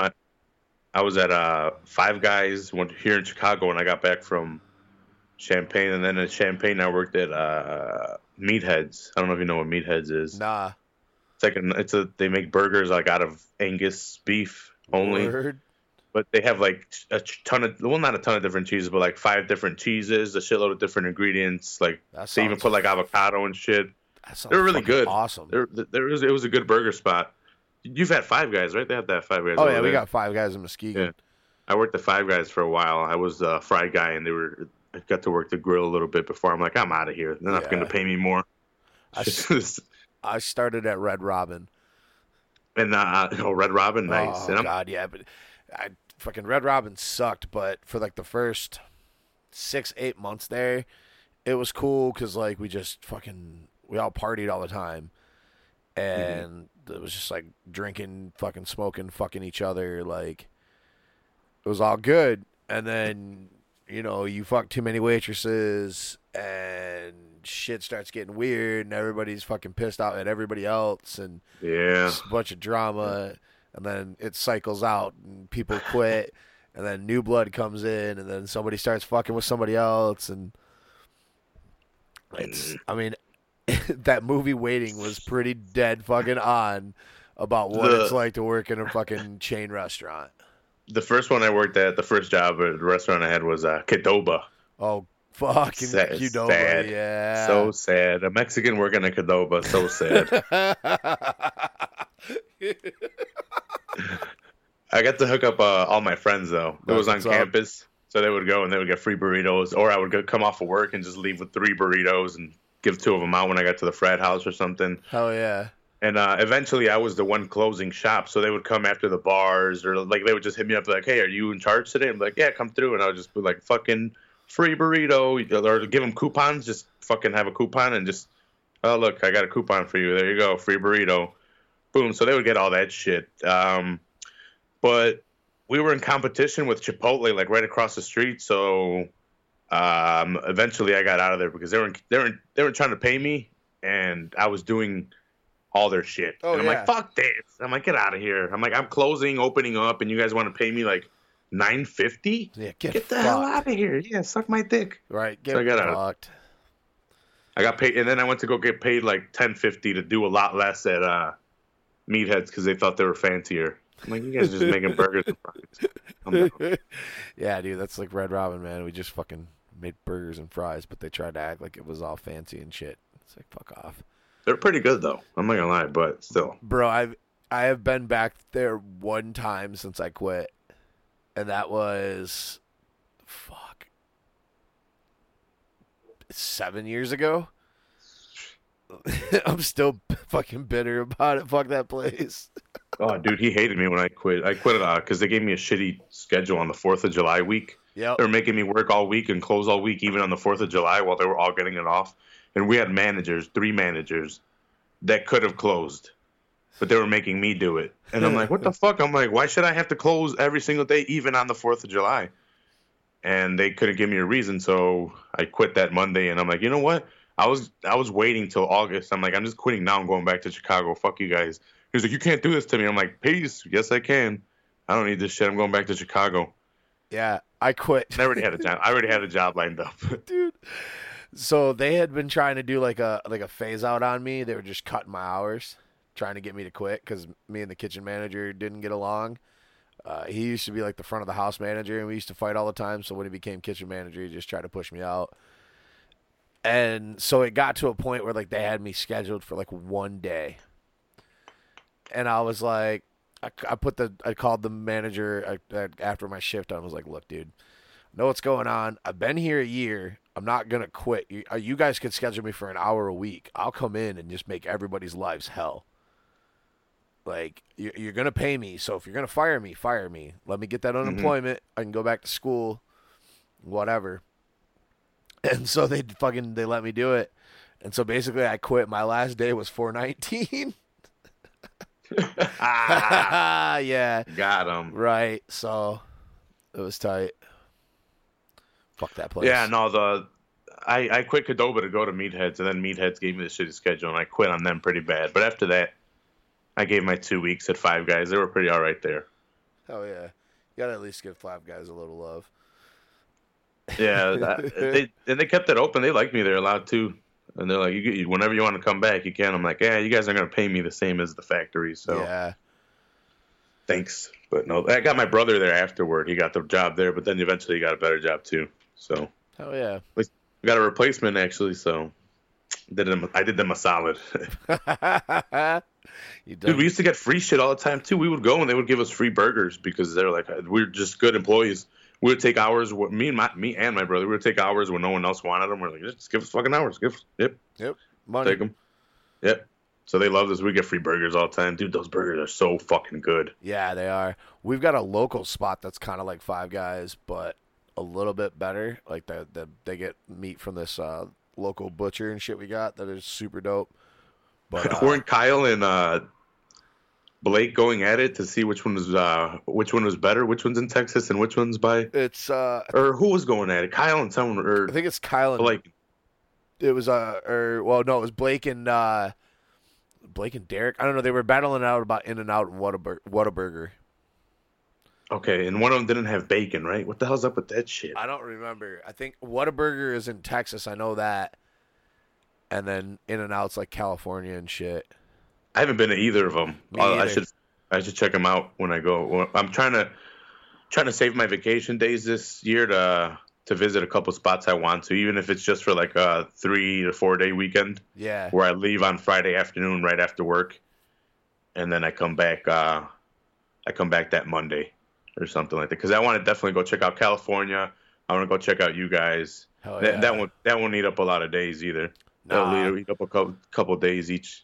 I, was at uh, Five Guys here in Chicago when I got back from Champaign, and then at Champaign I worked at uh, Meatheads. I don't know if you know what Meatheads is. nah. It's like a, it's a they make burgers like out of Angus beef only, Word. but they have like a ton of well not a ton of different cheeses, but like five different cheeses, a shitload of different ingredients. Like That they even put like avocado and shit. They're really good. Awesome. There, there was it was a good burger spot. You've had Five Guys, right? They have that Five Guys. Oh yeah, we there. got five guys in Muskegon. Yeah. I worked at Five Guys for a while. I was a fry guy, and they were. I got to work the grill a little bit before. I'm like, I'm out of here. They're not Yeah. going to pay me more. [LAUGHS] I started at Red Robin. and uh, oh, Red Robin, nice. Oh god, yeah, but I fucking Red Robin sucked. But for like the first six, eight months there, it was cool because like we just fucking we all partied all the time, mm-hmm. and it was just like drinking, fucking smoking, fucking each other. Like it was all good, and then you know you fuck too many waitresses and shit starts getting weird and everybody's fucking pissed out at everybody else and yeah, just a bunch of drama, and then it cycles out, and people [LAUGHS] quit, and then new blood comes in, and then somebody starts fucking with somebody else, and it's. Mm-hmm. I mean, [LAUGHS] that movie Waiting was pretty dead fucking on about what The- it's like to work in a fucking chain restaurant. the first one I worked at, the first job at the restaurant I had was uh, Qdoba. Oh, fucking Sad- Qdoba, sad. yeah. So sad. A Mexican working at Qdoba, so sad. [LAUGHS] I got to hook up uh, all my friends though. It was on what's up. campus, so they would go and they would get free burritos, or I would go, come off of work and just leave with three burritos and give two of them out when I got to the frat house or something. Hell yeah. And uh, eventually, I was the one closing shop, so they would come after the bars, or like they would just hit me up like, "Hey, are you in charge today?" I'm like, "Yeah, come through," and I would just be like, "Fucking free burrito," or give them coupons. Just fucking have a coupon and just, oh look, I got a coupon for you. There you go, free burrito. Boom. So they would get all that shit. Um, but we were in competition with Chipotle, like right across the street. So um, eventually, I got out of there because they were they were they were trying to pay me, and I was doing all their shit. Oh, and I'm yeah. like, fuck this. I'm like, get out of here. I'm like, I'm closing, opening up, and you guys want to pay me like nine fifty. Yeah, get, Get the fucked. hell out of here! Yeah, suck my dick. Right, get So I got fucked. I got paid, and then I went to go get paid like ten fifty to do a lot less at uh, Meatheads because they thought they were fancier. I'm like, you guys are just making burgers. [LAUGHS] Yeah, dude, that's like Red Robin, man. We just fucking made burgers and fries, but they tried to act like it was all fancy and shit. It's like fuck off, They're pretty good though. I'm not gonna lie, but still. bro. I've I have been back there one time since I quit, and that was fuck seven years ago. [LAUGHS] I'm still fucking bitter about it. Fuck that place. [LAUGHS] Oh, dude, he hated me when I quit. I quit because they gave me a shitty schedule on the Fourth of July week. Yep. They were making me work all week and close all week, even on the Fourth of July, while they were all getting it off. And we had managers, three managers, that could have closed, but they were making me do it. And I'm like, what the fuck? I'm like, why should I have to close every single day, even on the Fourth of July? And they couldn't give me a reason, so I quit that Monday. And I'm like, you know what? I was I was waiting till August. I'm like, I'm just quitting now. I'm going back to Chicago. Fuck you guys. He was like, you can't do this to me. I'm like, peace. Yes, I can. I don't need this shit. I'm going back to Chicago. Yeah, I quit. I already had a [LAUGHS] job. I already had a job lined up. [LAUGHS] dude. So they had been trying to do like a like a phase out on me. They were just cutting my hours, trying to get me to quit because me and the kitchen manager didn't get along. Uh, he used to be like the front of the house manager, and we used to fight all the time. So when he became kitchen manager, he just tried to push me out. And so it got to a point where like they had me scheduled for like one day, and I was like, I, I put the I called the manager I, I, after my shift. I was like, look, dude, know what's going on. I've been here a year. I'm not gonna quit. You, uh, you guys could schedule me for an hour a week. I'll come in and just make everybody's lives hell. Like you're, you're gonna pay me, so if you're gonna fire me, fire me. Let me get that mm-hmm. unemployment. I can go back to school, whatever. [LAUGHS] And so they fucking they let me do it. And so basically, I quit. My last day was 419. [LAUGHS] ah, [LAUGHS] yeah, got him. right. So it was tight. Fuck that place. Yeah, no, the I, I quit Qdoba to go to Meatheads, and then Meatheads gave me the shitty schedule, and I quit on them pretty bad. But after that, I gave my two weeks at Five Guys. They were pretty all right there. Oh yeah, you gotta at least give Five Guys a little love. Yeah, that, [LAUGHS] they and they kept it open. They liked me there a lot too, and they're like, you, whenever you want to come back, you can. I'm like, yeah, you guys aren't gonna pay me the same as the factory, so Yeah, thanks. But no, I got my brother there afterward. He got the job there, but then eventually he got a better job too. So hell yeah. I got a replacement actually. So did them, I did them a solid. [LAUGHS] you Dude, we used to get free shit all the time too. We would go and they would give us free burgers because they're like we're just good employees. We would take hours. Me and my me and my brother, we would take hours when no one else wanted them. We're like, just give us fucking hours. Give, us- yep, yep, money. take them. Yep. So they love this. We get free burgers all the time, dude. Those burgers are so fucking good. Yeah, they are. We've got a local spot that's kind of like Five Guys, but a little bit better. Like the, the they get meat from this uh, local butcher and shit we got that is super dope. But [LAUGHS] uh, Weren't Kyle and uh, Blake going at it to see which one was uh, which one was better? Which one's in Texas and which one's by? it's uh, Or who was going at it? Kyle and someone or I think it's Kyle and Blake? it was uh or well no it was Blake and uh Blake and Derek. I don't know. They were battling out about In and Out and Whataburger. Whataburger. Okay, and one of them didn't have bacon, right? What the hell's up with that shit? I don't remember. I think Whataburger is in Texas. I know that. And then In and Out's like California and shit. I haven't been to either of them. I should I should check them out when I go. I'm trying to trying to save my vacation days this year to to visit a couple spots I want to, even if it's just for like a three to four day weekend Yeah. where I leave on Friday afternoon right after work, and then I come back. Uh, I come back that Monday or something like that because I want to definitely go check out California. I want to go check out you guys. Hell that, yeah. that won't that won't eat up a lot of days either. Nah. That'll eat, eat up a couple couple days each.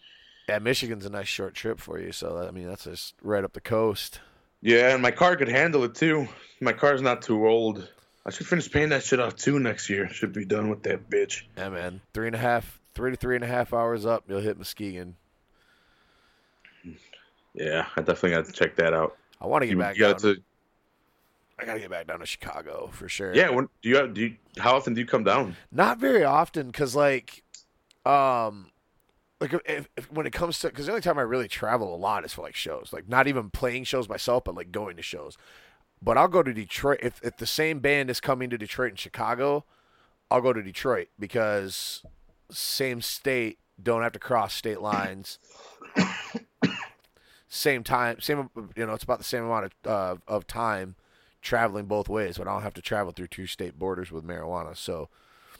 Yeah, Michigan's a nice short trip for you. So I mean, that's just right up the coast. Yeah, and my car could handle it too. My car's not too old. I should finish paying that shit off too next year. Should be done with that bitch. Yeah, man. Three and a half, three to three and a half hours up, you'll hit Muskegon. Yeah, I definitely got to check that out. I want to get You, back you got down. to. I gotta get back down to Chicago for sure. Yeah, when do you have? Do you? How often do you come down? Not very often, because like, um, like if, if, when it comes to, because the only time I really travel a lot is for like shows, like not even playing shows myself, but like going to shows. But I'll go to Detroit if if the same band is coming to Detroit and Chicago. I'll go to Detroit because same state don't have to cross state lines. same time, same you know, it's about the same amount of uh, of time traveling both ways, but I don't have to travel through two state borders with marijuana. So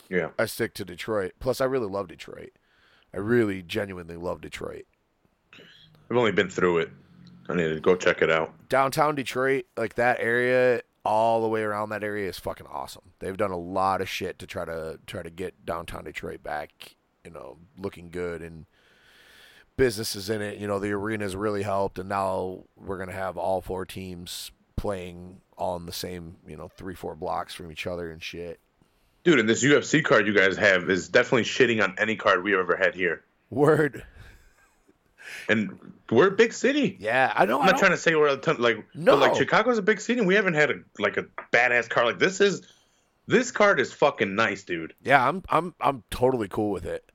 Yeah. I stick to Detroit. Plus, I really love Detroit. I really genuinely love Detroit. I've only been through it. I need to go check it out. Downtown Detroit, like that area, all the way around that area is fucking awesome. They've done a lot of shit to try to try to get downtown Detroit back, you know, looking good and businesses in it. You know, the arena's really helped, and now we're gonna have all four teams playing on the same, you know, three four blocks from each other and shit. Dude, and this UFC card you guys have is definitely shitting on any card we've ever had here. Word, And we're a big city. yeah, I know. I'm I not don't- trying to say we're a ton, like No. but like Chicago's a big city and we haven't had a like a badass card like this is this card is fucking nice, dude. Yeah, I'm I'm I'm totally cool with it.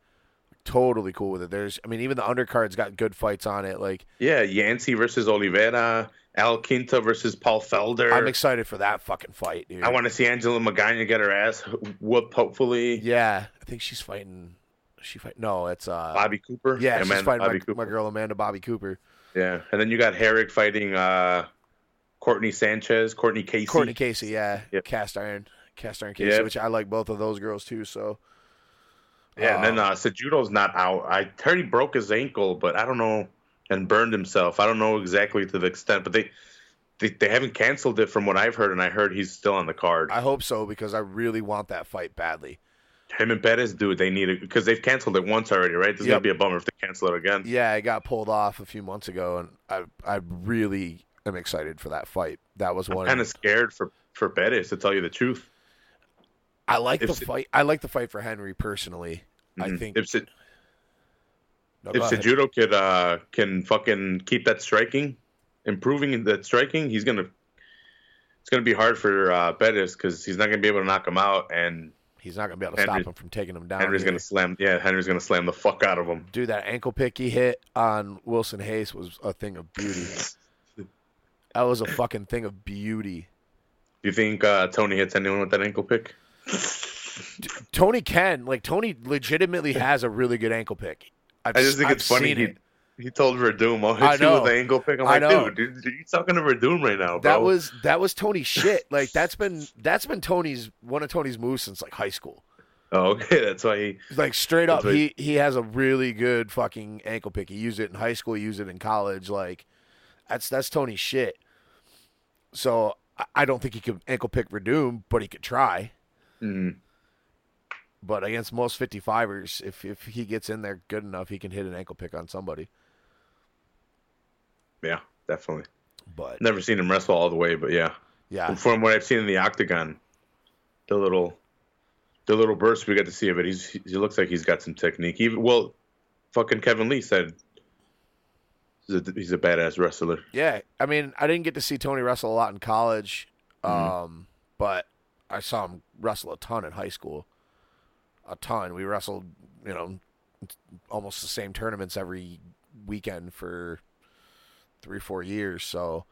Totally cool with it. There's I mean even the undercard's got good fights on it. Like Yeah, Yancy versus Oliveira, Al Iaquinta versus Paul Felder. I'm excited for that fucking fight, dude. I want to see Angela Magana get her ass whooped, hopefully. Yeah, I think she's fighting she fight No, it's uh Bobby Cooper. Yeah, she's fighting Bobby my, my girl Amanda Bobby Cooper. Yeah, and then you got Herrig fighting uh, Courtney Sanchez, Cortney Casey. Cortney Casey, yeah. Yep. Cast iron. Cast iron Casey, Yep. which I like both of those girls too, so Yeah, and then Uh, uh, Cejudo's not out. I heard he broke his ankle, but I don't know, and burned himself. I don't know exactly to the extent, but they they, they haven't canceled it from what I've heard, and I heard he's still on the card. I hope so because I really want that fight badly. Him and Pettis, dude, they need it because they've canceled it once already, right? This is Yep. gonna be a bummer if they cancel it again. Yeah, it got pulled off a few months ago and I I really am excited for that fight. That was one I'm kind of scared for for Pettis to tell you the truth. I like if the Se- fight. I like the fight for Henry personally. I Mhm. think if no, if. Cejudo could uh can fucking keep that striking, improving that striking, he's gonna. It's gonna be hard for uh, Pettis because he's not gonna be able to knock him out, and he's not gonna be able to Henry- stop him from taking him down. Henry's either. gonna slam. Yeah, Henry's gonna slam the fuck out of him. Dude, that ankle pick he hit on Wilson Reis was a thing of beauty. That was a fucking thing of beauty. Do you think uh, Tony hits anyone with that ankle pick? Tony can like Tony legitimately has a really good ankle pick. I've, I just think I've it's funny. He, it. he told Verdum, "I'll I hit you with the ankle pick." I'm I like, know. dude, dude, you're talking to Verdum right now, bro. That was that was Tony's [LAUGHS] shit. Like that's been that's been Tony's one of Tony's moves since like high school. oh, [LAUGHS] okay. That's why he. Like straight up, he he has a really good fucking ankle pick. He used it in high school, he used it in college. Like that's that's Tony's shit. So I- I don't think he could ankle pick Verdum, but he could try. Mm, But against most 55ers, if if he gets in there good enough, he can hit an ankle pick on somebody. yeah, definitely. But Never seen him wrestle all the way, but yeah. yeah, From what I've seen in the octagon, the little, the little burst we got to see of it, he's he looks like he's got some technique. Even well, fucking Kevin Lee said he's a, he's a badass wrestler. yeah. I mean, I didn't get to see Tony wrestle a lot in college, Mm-hmm. um, but I saw him wrestle a ton in high school. A ton. We wrestled, you know, almost the same tournaments every weekend for three, four years. So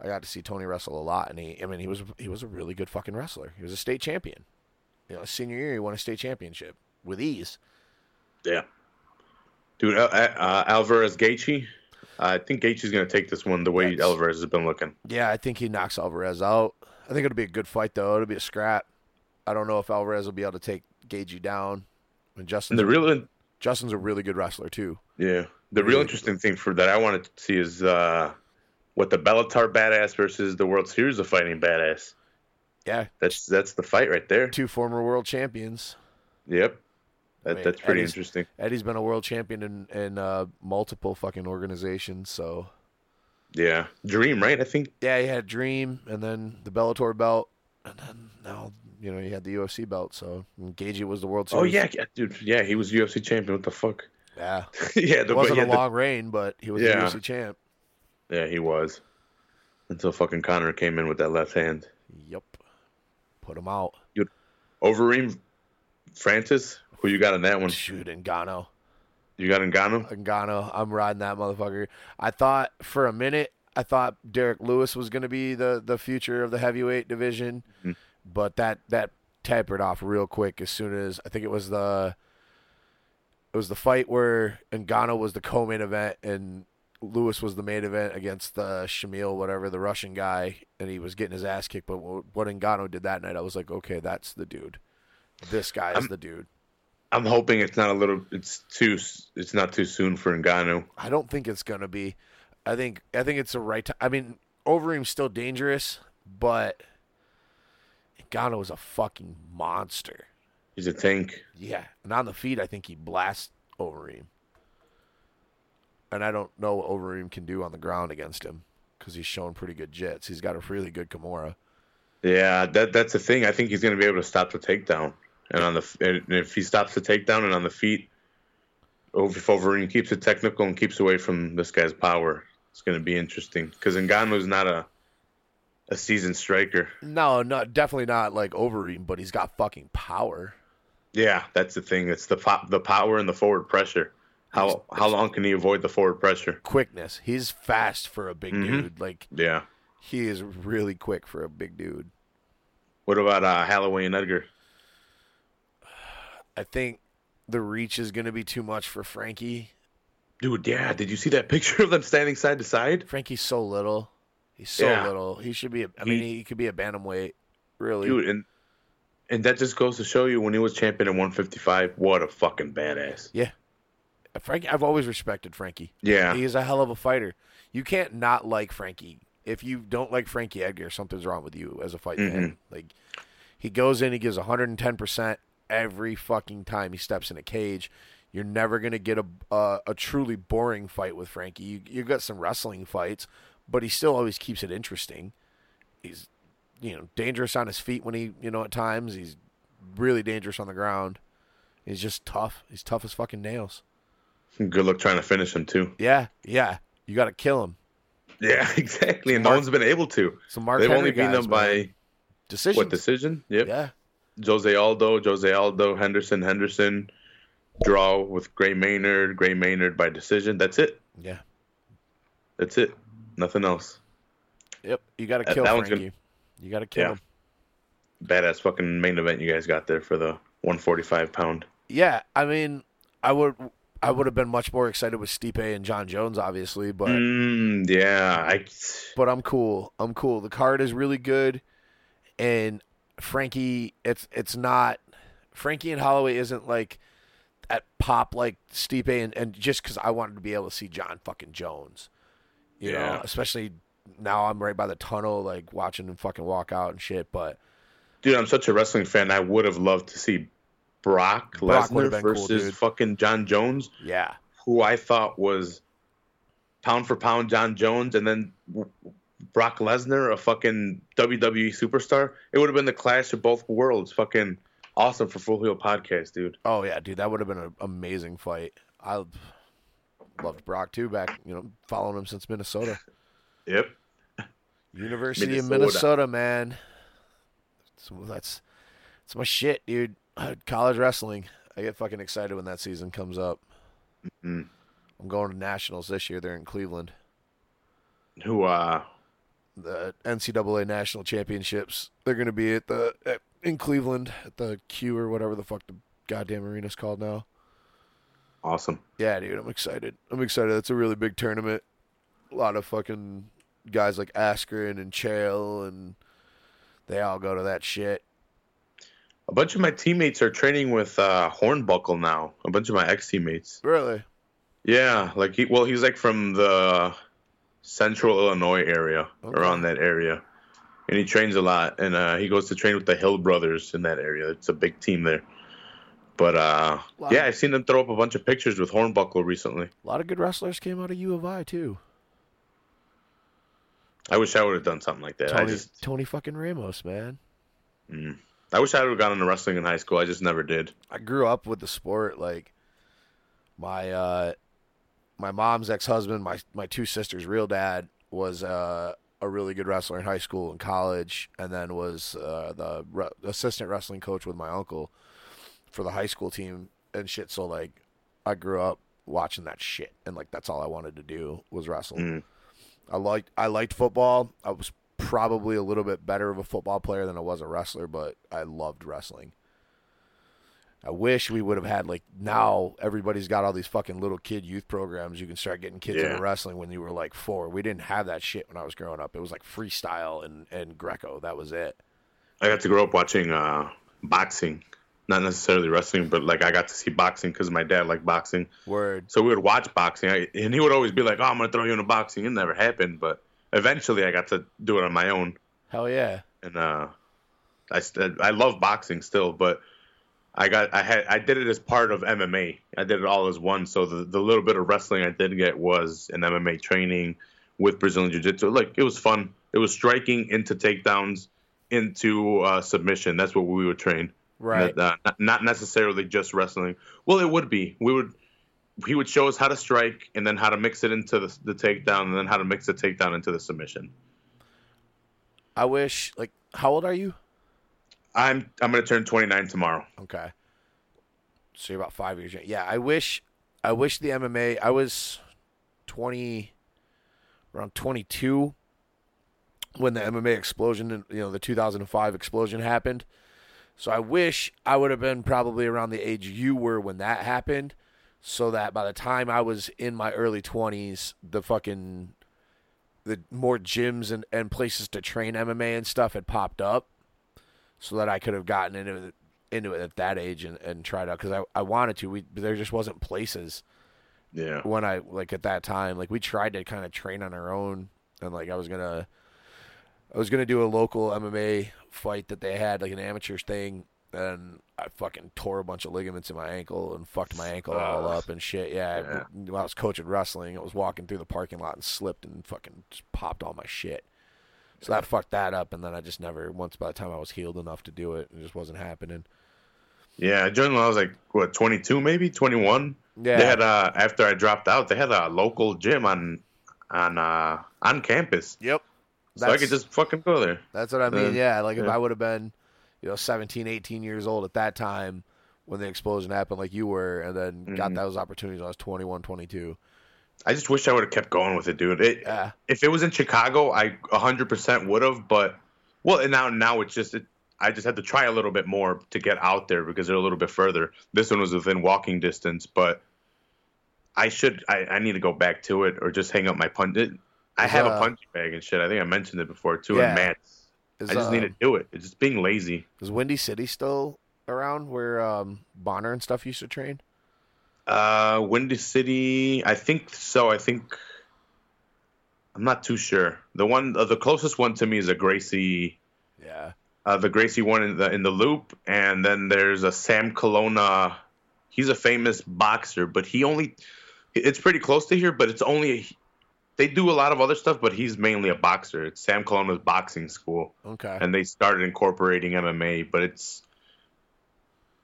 I got to see Tony wrestle a lot, and he, I mean, he was he was a really good fucking wrestler. He was a state champion. You know, senior year, he won a state championship with ease. Yeah, dude, uh, uh, Alvarez Gaethje. I think Gaethje's gonna take this one the way Yes. Alvarez has been looking. Yeah, I think he knocks Alvarez out. I think it'll be a good fight though. It'll be a scrap. I don't know if Alvarez will be able to take Gaethje down. I mean, And Justin's, the real, Justin's a really good wrestler too. yeah, the real interesting thing for that I wanted to see is uh, what the Bellator badass versus the World Series of Fighting badass. Yeah, That's that's the fight right there. two former world champions. Yep, that, mean, that's pretty Eddie's- interesting. Eddie's been a world champion in, in uh, multiple fucking organizations. So Yeah, Dream, right? I think. yeah, he had Dream, and then the Bellator belt, and then now you know he had the UFC belt. So Gaethje was the world Oh yeah, yeah, dude. Yeah, he was UFC champion. What the fuck? yeah. [LAUGHS] yeah, the, It wasn't yeah, a the- long reign, but he was Yeah. the UFC champ. yeah, he was. Until fucking Conor came in with that left hand. Yep. Put him out. Overeem, Francis. Who you got in that one? Shoot, Ngannou. You got Ngannou? Ngannou. I'm riding that motherfucker. I thought for a minute I thought Derrick Lewis was going to be the the future of the heavyweight division, Mhm. But that that tapered off real quick as soon as I think it was the it was the fight where Ngannou was the co-main event and Lewis was the main event against the Shamil, whatever the Russian guy, and he was getting his ass kicked. But what what Ngannou did that night, I was like, okay, that's the dude. This guy is I'm- the dude. I'm hoping it's not a little. It's too. It's not too soon for Ngannou. I don't think it's gonna be. I think I think it's the right time. I mean, Overeem's still dangerous, but Ngannou is a fucking monster. He's a tank. Yeah, and on the feet, I think he blasts Overeem. And I don't know what Overeem can do on the ground against him because he's shown pretty good jits. He's got a really good Kimura. Yeah, that that's the thing. I think he's going to be able to stop the takedown, and on the and if he stops the takedown and on the feet, oh, if Overeem keeps it technical and keeps away from this guy's power, it's going to be interesting. Because Ngannou's not a a seasoned striker. No, not definitely not like Overeem, but he's got fucking power. Yeah, that's the thing. It's the pop, the power and the forward pressure. How how long can he avoid the forward pressure? Quickness. He's fast for a big Mhm. dude. Like Yeah. he is really quick for a big dude. What about uh, Holloway and Edgar? I think the reach is going to be too much for Frankie. Dude, yeah. Did you see that picture of them standing side to side? Frankie's so little. He's so Yeah. little. He should be. A, I mean, He- he could be a bantamweight. Really. Dude, and and that just goes to show you when he was champion at 155, what a fucking badass. Yeah, uh, Frankie, I've always respected Frankie. Yeah. He is a hell of a fighter. You can't not like Frankie. If you don't like Frankie Edgar, something's wrong with you as a fight fan. Mm-hmm. Like he goes in, he gives 110% every fucking time he steps in a cage. You're never gonna get a a, a truly boring fight with Frankie. You you got some wrestling fights, but he still always keeps it interesting. He's you know dangerous on his feet when he you know at times he's really dangerous on the ground. He's just tough. He's tough as fucking nails. Good luck trying to finish him too. Yeah, yeah. You got to kill him. Yeah, [LAUGHS] exactly. And no Mark- one's been able to. So Mark They've Henry only beaten them by decision. what decision? Yep. Yeah, Jose Aldo, Jose Aldo, Henderson, Henderson, draw with Gray Maynard, Gray Maynard by decision. That's it. yeah. That's it. Nothing else. Yep. You got to kill that Frankie. You got to kill Yeah. him. Badass fucking main event you guys got there for the 145 pound. Yeah, I mean, I would, I would have been much more excited with Stipe and John Jones, obviously, but Mm, yeah, I. but I'm cool. I'm cool. The card is really good, and Frankie, it's it's not Frankie and Holloway isn't like at pop like Stipe and, and just because I wanted to be able to see John fucking Jones, you know, Yeah. especially now I'm right by the tunnel, like watching him fucking walk out and shit. But Dude, I'm such a wrestling fan. I would have loved to see Brock, Brock Lesnar would've cool, versus fucking John Jones, yeah, who I thought was pound for pound John Jones, and then Brock Lesnar, a fucking WWE superstar. It would have been the clash of both worlds. Fucking awesome for Full Heel Podcast, dude. oh yeah, dude, that would have been an amazing fight. I loved Brock too. Back, you know, following him since Minnesota. [LAUGHS] Yep. University of Minnesota. Minnesota, man. So that's that's my shit, dude. College wrestling. I get fucking excited when that season comes up. Mhm. I'm going to nationals this year. They're in Cleveland. Who, uh, The NCAA national championships. They're going to be at the at, in Cleveland at the Q or whatever the fuck the goddamn arena's called now. Awesome. Yeah, dude, I'm excited. I'm excited. That's a really big tournament. A lot of fucking guys like Askren and Chael and they all go to that shit. A bunch of my teammates are training with uh, Hornbuckle now. A bunch of my ex teammates. Really? Yeah, like he well, he's like from the central Illinois area, Okay. around that area, and he trains a lot. And uh, he goes to train with the Hill Brothers in that area. It's a big team there. But uh, yeah, I've seen them throw up a bunch of pictures with Hornbuckle recently. A lot of good wrestlers came out of U of I too. I wish I would have done something like that. I Tony, just, Tony fucking Ramos, man. mm, I wish I would have gone into wrestling in high school. I just never did. I grew up with the sport. Like my uh, my mom's ex husband, my my two sisters' real dad was uh, a really good wrestler in high school and college, and then was uh, the re- assistant wrestling coach with my uncle for the high school team and shit. So like, I grew up watching that shit, and like that's all I wanted to do was wrestle. Mm. I liked I liked football. I was probably a little bit better of a football player than I was a wrestler, but I loved wrestling. I wish we would have had like now everybody's got all these fucking little kid youth programs. You can start getting kids Yeah. into wrestling when you were like four. We didn't have that shit when I was growing up. It was like freestyle and and Greco. That was it. I got to grow up watching uh, boxing, not necessarily wrestling, but like I got to see boxing because my dad liked boxing. Word. So we would watch boxing, I, and he would always be like, "Oh, I'm gonna throw you into boxing." It never happened, but eventually I got to do it on my own, Hell yeah. and uh, I st- I love boxing still, but I got I had I did it as part of MMA. I did it all as one. So the the little bit of wrestling I did get was an MMA training with Brazilian Jiu Jitsu. Like it was fun. It was striking into takedowns, into uh, submission. That's what we would train. Right. Uh, not, not necessarily just wrestling. Well, it would be. We would. He would show us how to strike, and then how to mix it into the, the takedown, and then how to mix the takedown into the submission. I wish like how old are you? I'm I'm gonna turn 29 tomorrow. Okay. So you're about five years. Yeah, I wish I wish the MMA I was twenty around twenty two when the MMA explosion you know, the two thousand and five explosion happened. So I wish I would have been probably around the age you were when that happened. So that by the time I was in my early twenties, the fucking the more gyms and, and places to train MMA and stuff had popped up so that I could have gotten into it, into it at that age and, and tried out because I, I wanted to. We there just wasn't places Yeah. when I like at that time. Like we tried to kind of train on our own, and like I was gonna, I was gonna do a local MMA fight that they had like an amateur thing, and I fucking tore a bunch of ligaments in my ankle and fucked my ankle all up and shit. Yeah, Yeah. when I was coaching wrestling, I was walking through the parking lot and slipped and fucking just popped all my shit. So that fucked that up, and then I just never. Once by the time I was healed enough to do it, it just wasn't happening. Yeah, I joined when I was like what 22, maybe 21. Yeah. They had uh after I dropped out, they had a local gym on on uh on campus, Yep. So I could just fucking go there. That's what I mean. Uh, yeah, like if. I would have been, you know, 17, 18 years old at that time when the explosion happened, like you were, and then got Mhm. those opportunities when I was 21, 22. I just wish I would have kept going with it, dude. It, Yeah. if it was in Chicago, I 100% would have, but well, and now now it's just it, I just had to try a little bit more to get out there because they're a little bit further. This one was within walking distance, but I should I, I need to go back to it or just hang up my punch. I have uh, a punching bag and shit. I think I mentioned it before too. Yeah. And mats. Is, I just uh, need to do it. It's just being lazy. Is Windy City still around where um, Bonnar and stuff used to train? Uh, Windy City. I think so. I think I'm not too sure. The one, uh, the closest one to me is a Gracie. Yeah. uh, the Gracie one in the in the loop, and then there's a Sam Colonna. He's a famous boxer, but he only it's pretty close to here, but it's only they do a lot of other stuff, but he's mainly a boxer. It's Sam Colonna's boxing school, Okay. and they started incorporating MMA, but it's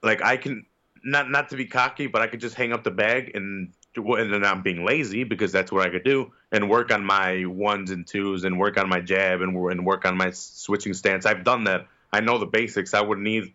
like I can not not to be cocky, but I could just hang up the bag and and then I'm being lazy because that's what I could do and work on my ones and twos and work on my jab and and work on my switching stance. I've done that. I know the basics. I would need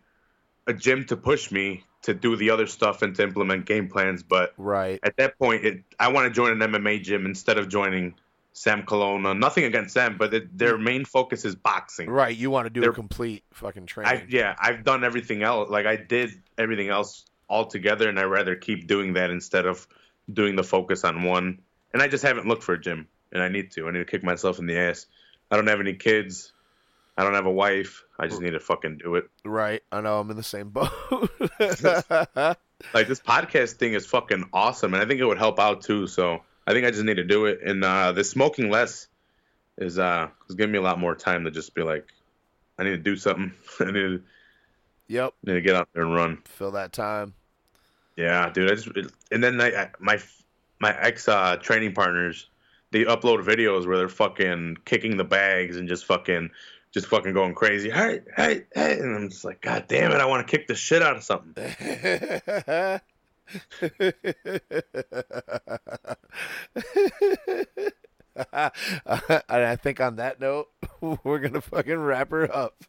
a gym to push me to do the other stuff and to implement game plans, but Right. at that point, it, I want to join an MMA gym instead of joining Sam Colonna. Nothing against Sam, but it, their mm. main focus is boxing. Right. You want to do a They're- complete fucking I training. yeah, I've done everything else. Like I did everything else all together, and I rather keep doing that instead of doing the focus on one. And I just haven't looked for a gym, and I need to. I need to kick myself in the ass. I don't have any kids. I don't have a wife. I just need to fucking do it. Right. I know. I'm in the same boat. Like this podcast thing is fucking awesome, and I think it would help out too. So I think I just need to do it. And uh, the smoking less is uh is giving me a lot more time to just be like, I need to do something. [LAUGHS] I need to, yep. need to get out there and run. Fill that time. Yeah, dude. I just and then I, I my my ex uh, training partners they upload videos where they're fucking kicking the bags and just fucking just fucking going crazy. Hey, hey, hey, and I'm just like, God damn it, I want to kick the shit out of something. [LAUGHS] and I think on that note, [LAUGHS] we're gonna fucking wrap her up.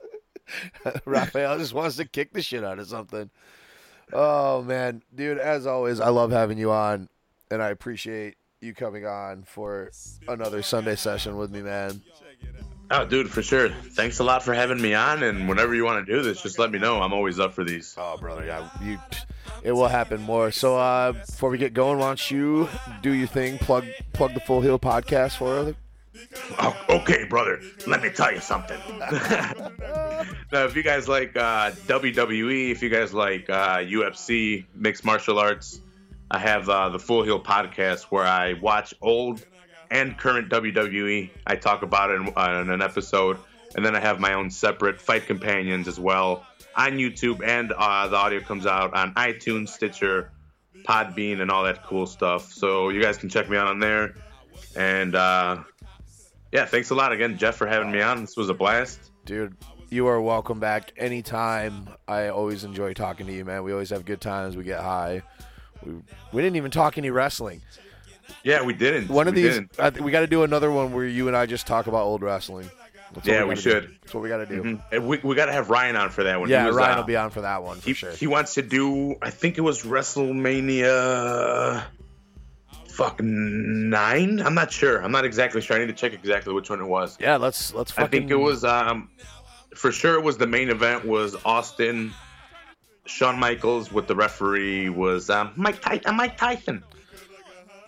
[LAUGHS] Rafael just wants to kick the shit out of something. Oh man, dude! As always, I love having you on, and I appreciate you coming on for another Sunday session with me, man. Oh, dude, for sure. Thanks a lot for having me on. And whenever you want to do this, just let me know. I'm always up for these. Oh, brother, yeah, you. It will happen more. So uh, before we get going, why don't you do your thing? Plug plug the Full Heel podcast for us. Oh, okay, brother. Let me tell you something. [LAUGHS] now, if you guys like uh, WWE, if you guys like uh, UFC, mixed martial arts, I have uh, the Full Heel podcast where I watch old and current WWE. I talk about it in, uh, in an episode, and then I have my own separate fight companions as well on YouTube, and uh, the audio comes out on iTunes, Stitcher, Podbean, and all that cool stuff. So you guys can check me out on there. And uh, yeah, thanks a lot again, Jeff, for having me on. This was a blast. Dude, you are welcome back anytime. I always enjoy talking to you, man. We always have good times. We get high. We, we didn't even talk any wrestling. Yeah, we didn't. One of We these. I th- we got to do another one where you and I just talk about old wrestling. That's Yeah, we gotta should. Do. That's what we got to do. Mhm. We, we got to have Ryan on for that one. Yeah, was, Ryan uh, will be on for that one for He, sure. he wants to do. I think it was WrestleMania. Fuck nine. I'm not sure. I'm not exactly sure. I need to check exactly which one it was. yeah, let's let's. Fucking, I think it was. Um, for sure, it was the main event was Austin. Shawn Michaels with the referee was um, Mike Tyson. Mike Tyson.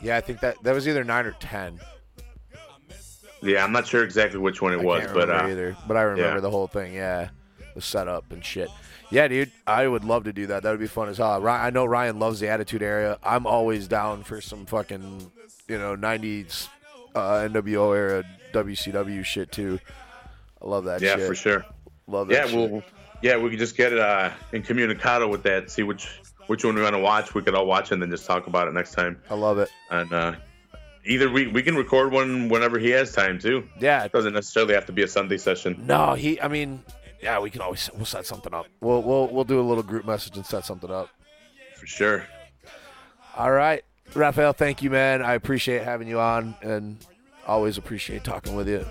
Yeah, I think that that was either nine or ten. Yeah, I'm not sure exactly which one it I was, but uh, either. But I remember yeah. the whole thing. Yeah, the setup and shit. Yeah, dude, I would love to do that. That would be fun as hell. I know Ryan loves the Attitude Era. I'm always down for some fucking, you know, '90s uh, NWO era WCW shit too. I love that yeah, shit. for sure. Love that Yeah, shit. we'll yeah we can just get uh, in communicado with that. See which which one we want to watch. We could all watch and then just talk about it next time. I love it. And uh, either we we can record one whenever he has time too. Yeah. It doesn't necessarily have to be a Sunday session. No, he. I mean, yeah, we can always we'll set something up. We'll we'll we'll do a little group message and set something up. For sure. All right, Rafael. Thank you, man. I appreciate having you on, and always appreciate talking with you.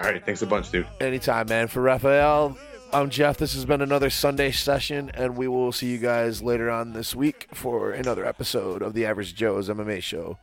All right, thanks a bunch, dude. Anytime, man. For Rafael, I'm Jeff. This has been another Sunday session, and we will see you guys later on this week for another episode of the Average Joe's MMA Show.